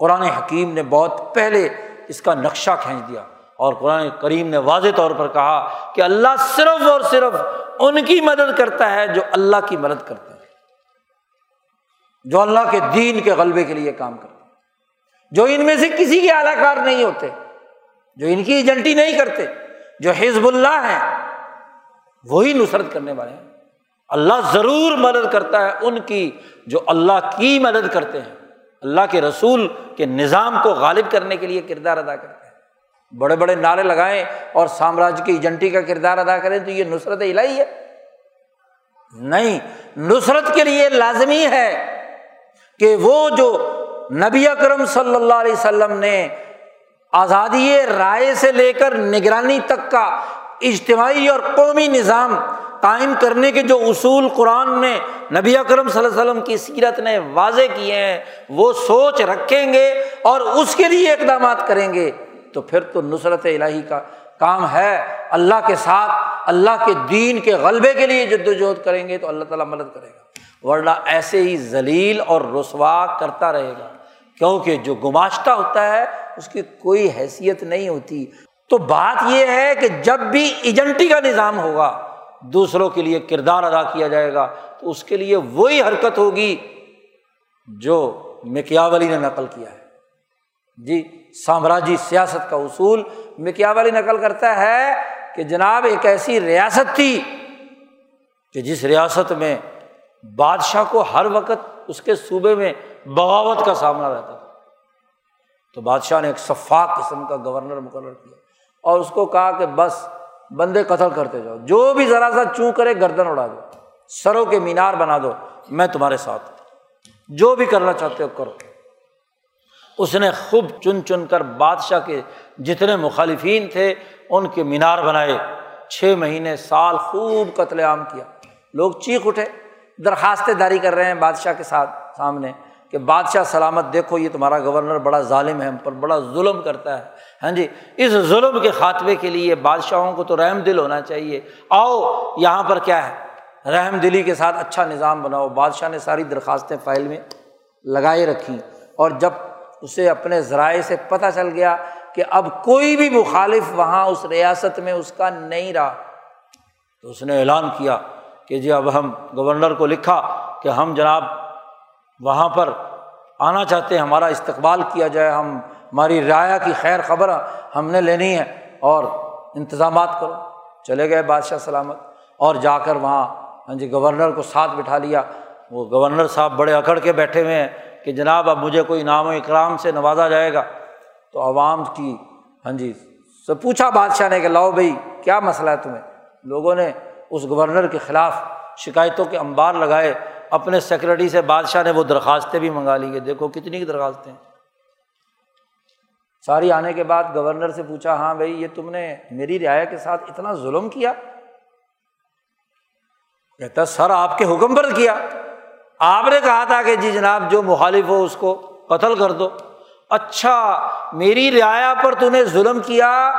قرآن حکیم نے بہت پہلے اس کا نقشہ کھینچ دیا، اور قرآن کریم نے واضح طور پر کہا کہ اللہ صرف اور صرف ان کی مدد کرتا ہے جو اللہ کی مدد کرتے ہیں جو اللہ کے دین کے غلبے کے لیے کام کرتے ہیں۔ جو ان میں سے کسی کے اعلی کار نہیں ہوتے، جو ان کی ایجنٹی نہیں کرتے، جو حزب اللہ ہیں، وہی نصرت کرنے والے ہیں۔ اللہ ضرور مدد کرتا ہے ان کی جو اللہ کی مدد کرتے ہیں۔ اللہ کے رسول کے نظام کو غالب کرنے کے لیے کردار ادا کرتے ہیں۔ بڑے بڑے نعرے لگائیں اور سامراج کی ایجنٹی کا کردار ادا کریں تو یہ نصرت الہی ہے۔ نہیں، نصرت کے لیے لازمی ہے۔ کہ وہ جو نبی اکرم صلی اللہ علیہ وسلم نے آزادی رائے سے لے کر نگرانی تک کا اجتماعی اور قومی نظام قائم کرنے کے جو اصول قرآن نے نبی اکرم صلی اللہ علیہ وسلم کی سیرت نے واضح کیے ہیں، وہ سوچ رکھیں گے اور اس کے لیے اقدامات کریں گے، تو پھر تو نصرت الہی کا کام ہے۔ اللہ کے ساتھ، اللہ کے دین کے غلبے کے لیے جد وجہد کریں گے تو اللہ تعالیٰ مدد کرے گا۔ ورنہ ایسے ہی ذلیل اور رسوا کرتا رہے گا۔ کیونکہ جو گماشتہ ہوتا ہے، اس کی کوئی حیثیت نہیں ہوتی۔ تو بات یہ ہے کہ جب بھی ایجنٹی کا نظام ہوگا، دوسروں کے لیے کردار ادا کیا جائے گا، تو اس کے لیے وہی حرکت ہوگی جو مکیاولی نے نقل کیا ہے۔ جی سامراجی سیاست کا اصول مکیاولی نقل کرتا ہے کہ جناب ایک ایسی ریاست تھی کہ جس ریاست میں بادشاہ کو ہر وقت اس کے صوبے میں بغاوت کا سامنا رہتا تھا۔ تو بادشاہ نے ایک شفاق قسم کا گورنر مقرر کیا اور اس کو کہا کہ بس بندے قتل کرتے جاؤ، جو بھی ذرا سا چوں کرے گردن اڑا دو، سروں کے مینار بنا دو، میں تمہارے ساتھ جو بھی کرنا چاہتے ہو کرو۔ اس نے خوب چن چن کر بادشاہ کے جتنے مخالفین تھے، ان کے مینار بنائے۔ چھ مہینے، سال خوب قتل عام کیا۔ لوگ چیخ اٹھے۔ درخواستیں داری کر رہے ہیں بادشاہ کے ساتھ سامنے کہ بادشاہ سلامت دیکھو، یہ تمہارا گورنر بڑا ظالم ہے، ہم پر بڑا ظلم کرتا ہے۔ ہاں جی اس ظلم کے خاتمے کے لیے بادشاہوں کو تو رحم دل ہونا چاہیے۔ آؤ، یہاں پر کیا ہے؟ رحم دلی کے ساتھ اچھا نظام بناؤ۔ بادشاہ نے ساری درخواستیں فائل میں لگائے رکھیں۔ اور جب اسے اپنے ذرائع سے پتہ چل گیا کہ اب کوئی بھی مخالف وہاں اس ریاست میں اس کا نہیں رہا، تو اس نے اعلان کیا۔ کہ جی اب ہم گورنر کو لکھا کہ ہم جناب وہاں پر آنا چاہتے ہیں، ہمارا استقبال کیا جائے، ہم، ہماری رعایا کی خیر خبر ہم نے لینی ہے اور انتظامات کرو۔ چلے گئے بادشاہ سلامت۔ اور جا کر وہاں ہاں جی گورنر کو ساتھ بٹھا لیا۔ وہ گورنر صاحب بڑے اکڑ کے بیٹھے ہوئے ہیں کہ جناب اب مجھے کوئی نام و اکرام سے نوازا جائے گا۔ تو عوام کی ہاں جی سے پوچھا بادشاہ نے کہ لاؤ بھائی، کیا مسئلہ ہے تمہیں؟ لوگوں نے اس گورنر کے خلاف شکایتوں کے انبار لگائے، اپنے سیکرٹری سے بادشاہ نے وہ درخواستیں بھی منگا لی دیکھو کتنی کی درخواستیں ساری آنے کے بعد گورنر سے پوچھا ہاں بھائی، یہ تم نے میری رعایا کے ساتھ اتنا ظلم کیا؟ کہتا، سر، آپ کے حکم پر کیا؟ آپ نے کہا تھا کہ جی جناب، جو مخالف ہو اس کو قتل کر دو۔ اچھا میری رعایا پر تو نے ظلم کیا،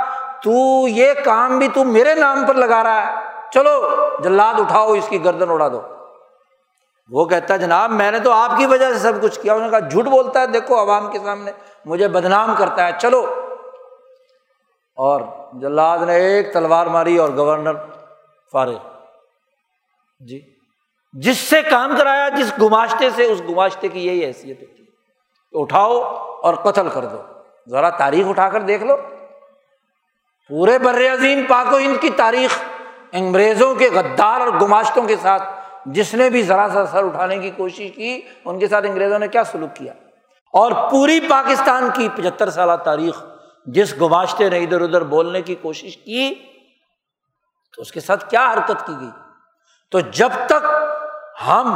تو یہ کام بھی تو میرے نام پر لگا رہا ہے۔ چلو جلاد اٹھاؤ، اس کی گردن اڑا دو۔ وہ کہتا ہے، جناب، میں نے تو آپ کی وجہ سے سب کچھ کیا۔ انہوں نے کہا، جھوٹ بولتا ہے، دیکھو عوام کے سامنے مجھے بدنام کرتا ہے، چلو۔ اور جلاد نے ایک تلوار ماری اور گورنر فارغ۔ جی۔ جس سے کام کرایا، جس گماشتے سے، اس گماشتے کی یہی حیثیت ہوتی ہے۔ تو اٹھاؤ اور قتل کر دو۔ ذرا تاریخ اٹھا کر دیکھ لو۔ پورے بر عظیم پاک و ہند کی تاریخ۔ انگریزوں کے غدار اور گماشتوں کے ساتھ جس نے بھی ذرا سا سر اٹھانے کی کوشش کی، ان کے ساتھ انگریزوں نے کیا سلوک کیا؟ اور پوری پاکستان کی پچہتر سالہ تاریخ جس گماشتے نے ادھر ادھر بولنے کی کوشش کی، تو اس کے ساتھ کیا حرکت کی گئی؟ تو جب تک ہم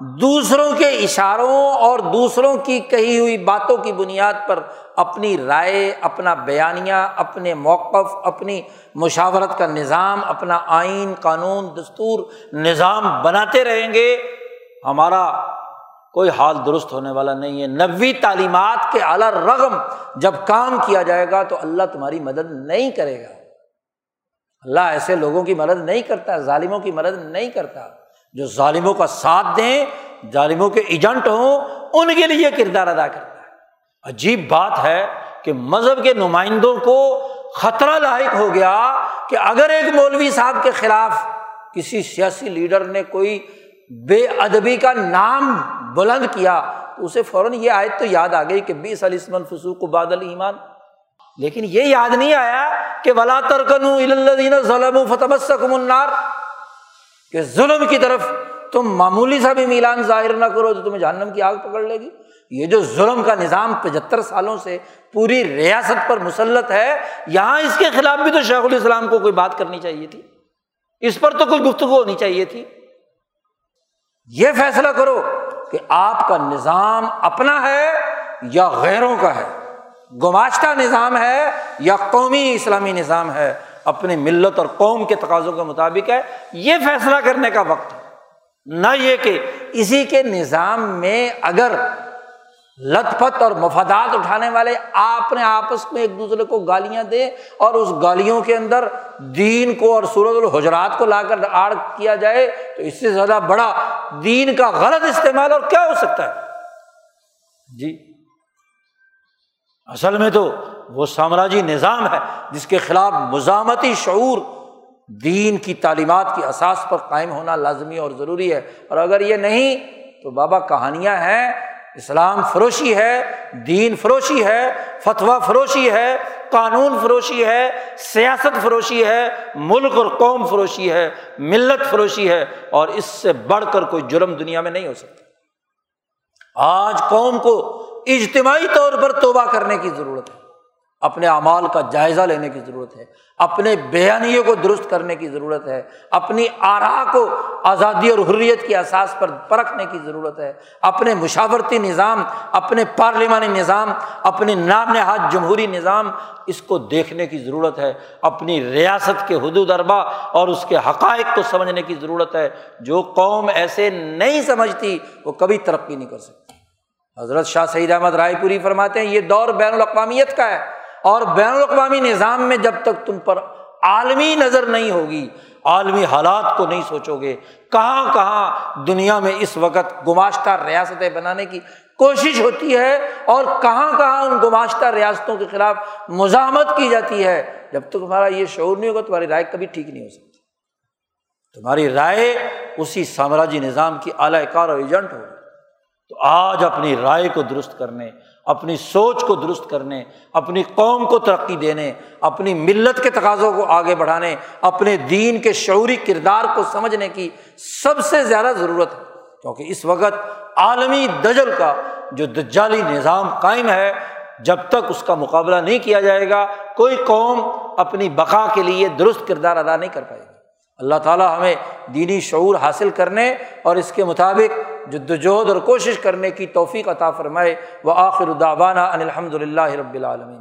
دوسروں کے اشاروں اور دوسروں کی کہی ہوئی باتوں کی بنیاد پر اپنی رائے، اپنا بیانیہ، اپنے موقف، اپنی مشاورت کا نظام، اپنا آئین، قانون، دستور، نظام بناتے رہیں گے۔ ہمارا کوئی حال درست ہونے والا نہیں ہے۔ نبی تعلیمات کے اعلیٰ رغم جب کام کیا جائے گا تو اللہ تمہاری مدد نہیں کرے گا۔ اللہ ایسے لوگوں کی مدد نہیں کرتا، ظالموں کی مدد نہیں کرتا۔ جو ظالموں کا ساتھ دیں، ظالموں کے ایجنٹ ہوں، ان کے لیے کردار ادا کرتا ہے۔ عجیب بات ہے کہ مذہب کے نمائندوں کو خطرہ لاحق ہو گیا کہ اگر ایک مولوی صاحب کے خلاف کسی سیاسی لیڈر نے کوئی بے ادبی کا نام بلند کیا، تو اسے فوراً یہ آیت تو یاد آ گئی کہ بیس علیسمن فسوق بادل ایمان لیکن یہ یاد نہیں آیا کہ ولا ترکن ظلم فتح النار۔ کہ ظلم کی طرف تم معمولی سا بھی میلان ظاہر نہ کرو تو تمہیں جہنم کی آگ پکڑ لے گی۔ یہ جو ظلم کا نظام پچہتر سالوں سے پوری ریاست پر مسلط ہے، یہاں اس کے خلاف بھی تو شیخ الاسلام کو کوئی بات کرنی چاہیے تھی۔ اس پر تو کوئی گفتگو ہونی چاہیے تھی۔ یہ فیصلہ کرو کہ آپ کا نظام اپنا ہے یا غیروں کا ہے۔ گماشتہ نظام ہے یا قومی اسلامی نظام ہے۔ اپنی ملت اور قوم کے تقاضوں کے مطابق ہے۔ یہ فیصلہ کرنے کا وقت ہے۔ نہ یہ کہ اسی کے نظام میں اگر لت پت اور مفادات اٹھانے والے اپنے آپس میں ایک دوسرے کو گالیاں دیں اور اس گالیوں کے اندر دین کو اور سورت الحجرات کو لا کر آڑ کیا جائے، تو اس سے زیادہ بڑا دین کا غلط استعمال اور کیا ہو سکتا ہے؟ جی۔ اصل میں تو وہ سامراجی نظام ہے جس کے خلاف مزامتی شعور دین کی تعلیمات کی اساس پر قائم ہونا لازمی اور ضروری ہے۔ اور اگر یہ نہیں، تو بابا کہانیاں ہیں، اسلام فروشی ہے، دین فروشی ہے، فتویٰ فروشی ہے، قانون فروشی ہے، سیاست فروشی ہے، ملک اور قوم فروشی ہے، ملت فروشی ہے، اور اس سے بڑھ کر کوئی جرم دنیا میں نہیں ہو سکتا۔ آج قوم کو اجتماعی طور پر توبہ کرنے کی ضرورت ہے۔ اپنے اعمال کا جائزہ لینے کی ضرورت ہے، اپنے بیانیے کو درست کرنے کی ضرورت ہے، اپنی آرا کو آزادی اور حریت کی احساس پر پرکھنے کی ضرورت ہے، اپنے مشاورتی نظام، اپنے پارلیمانی نظام اپنے نام نہاد جمہوری نظام اس کو دیکھنے کی ضرورت ہے، اپنی ریاست کے حدود اربا اور اس کے حقائق کو سمجھنے کی ضرورت ہے۔ جو قوم ایسے نہیں سمجھتی، وہ کبھی ترقی نہیں کر سکتی۔ حضرت شاہ سعید احمد رائے پوری فرماتے ہیں، یہ دور بین الاقوامیت کا ہے۔ اور بین الاقوامی نظام میں جب تک تم پر عالمی نظر نہیں ہوگی، عالمی حالات کو نہیں سوچو گے، کہاں کہاں دنیا میں اس وقت گماشتہ ریاستیں بنانے کی کوشش ہوتی ہے اور کہاں کہاں ان گماشتہ ریاستوں کے خلاف مزاحمت کی جاتی ہے، جب تک تمہارا یہ شعور نہیں ہوگا، تمہاری رائے کبھی ٹھیک نہیں ہو سکتی۔ تمہاری رائے اسی سامراجی نظام کی اعلی کار اور ایجنٹ ہوگی۔ تو آج اپنی رائے کو درست کرنے اپنی سوچ کو درست کرنے، اپنی قوم کو ترقی دینے، اپنی ملت کے تقاضوں کو آگے بڑھانے، اپنے دین کے شعوری کردار کو سمجھنے کی سب سے زیادہ ضرورت ہے۔ کیونکہ اس وقت عالمی دجل کا جو دجالی نظام قائم ہے، جب تک اس کا مقابلہ نہیں کیا جائے گا، کوئی قوم اپنی بقا کے لیے درست کردار ادا نہیں کر پائے گی۔ اللہ تعالیٰ ہمیں دینی شعور حاصل کرنے اور اس کے مطابق جدوجہد اور کوشش کرنے کی توفیق عطا فرمائے۔ وہ آخر ان الحمد للہ رب العالمین۔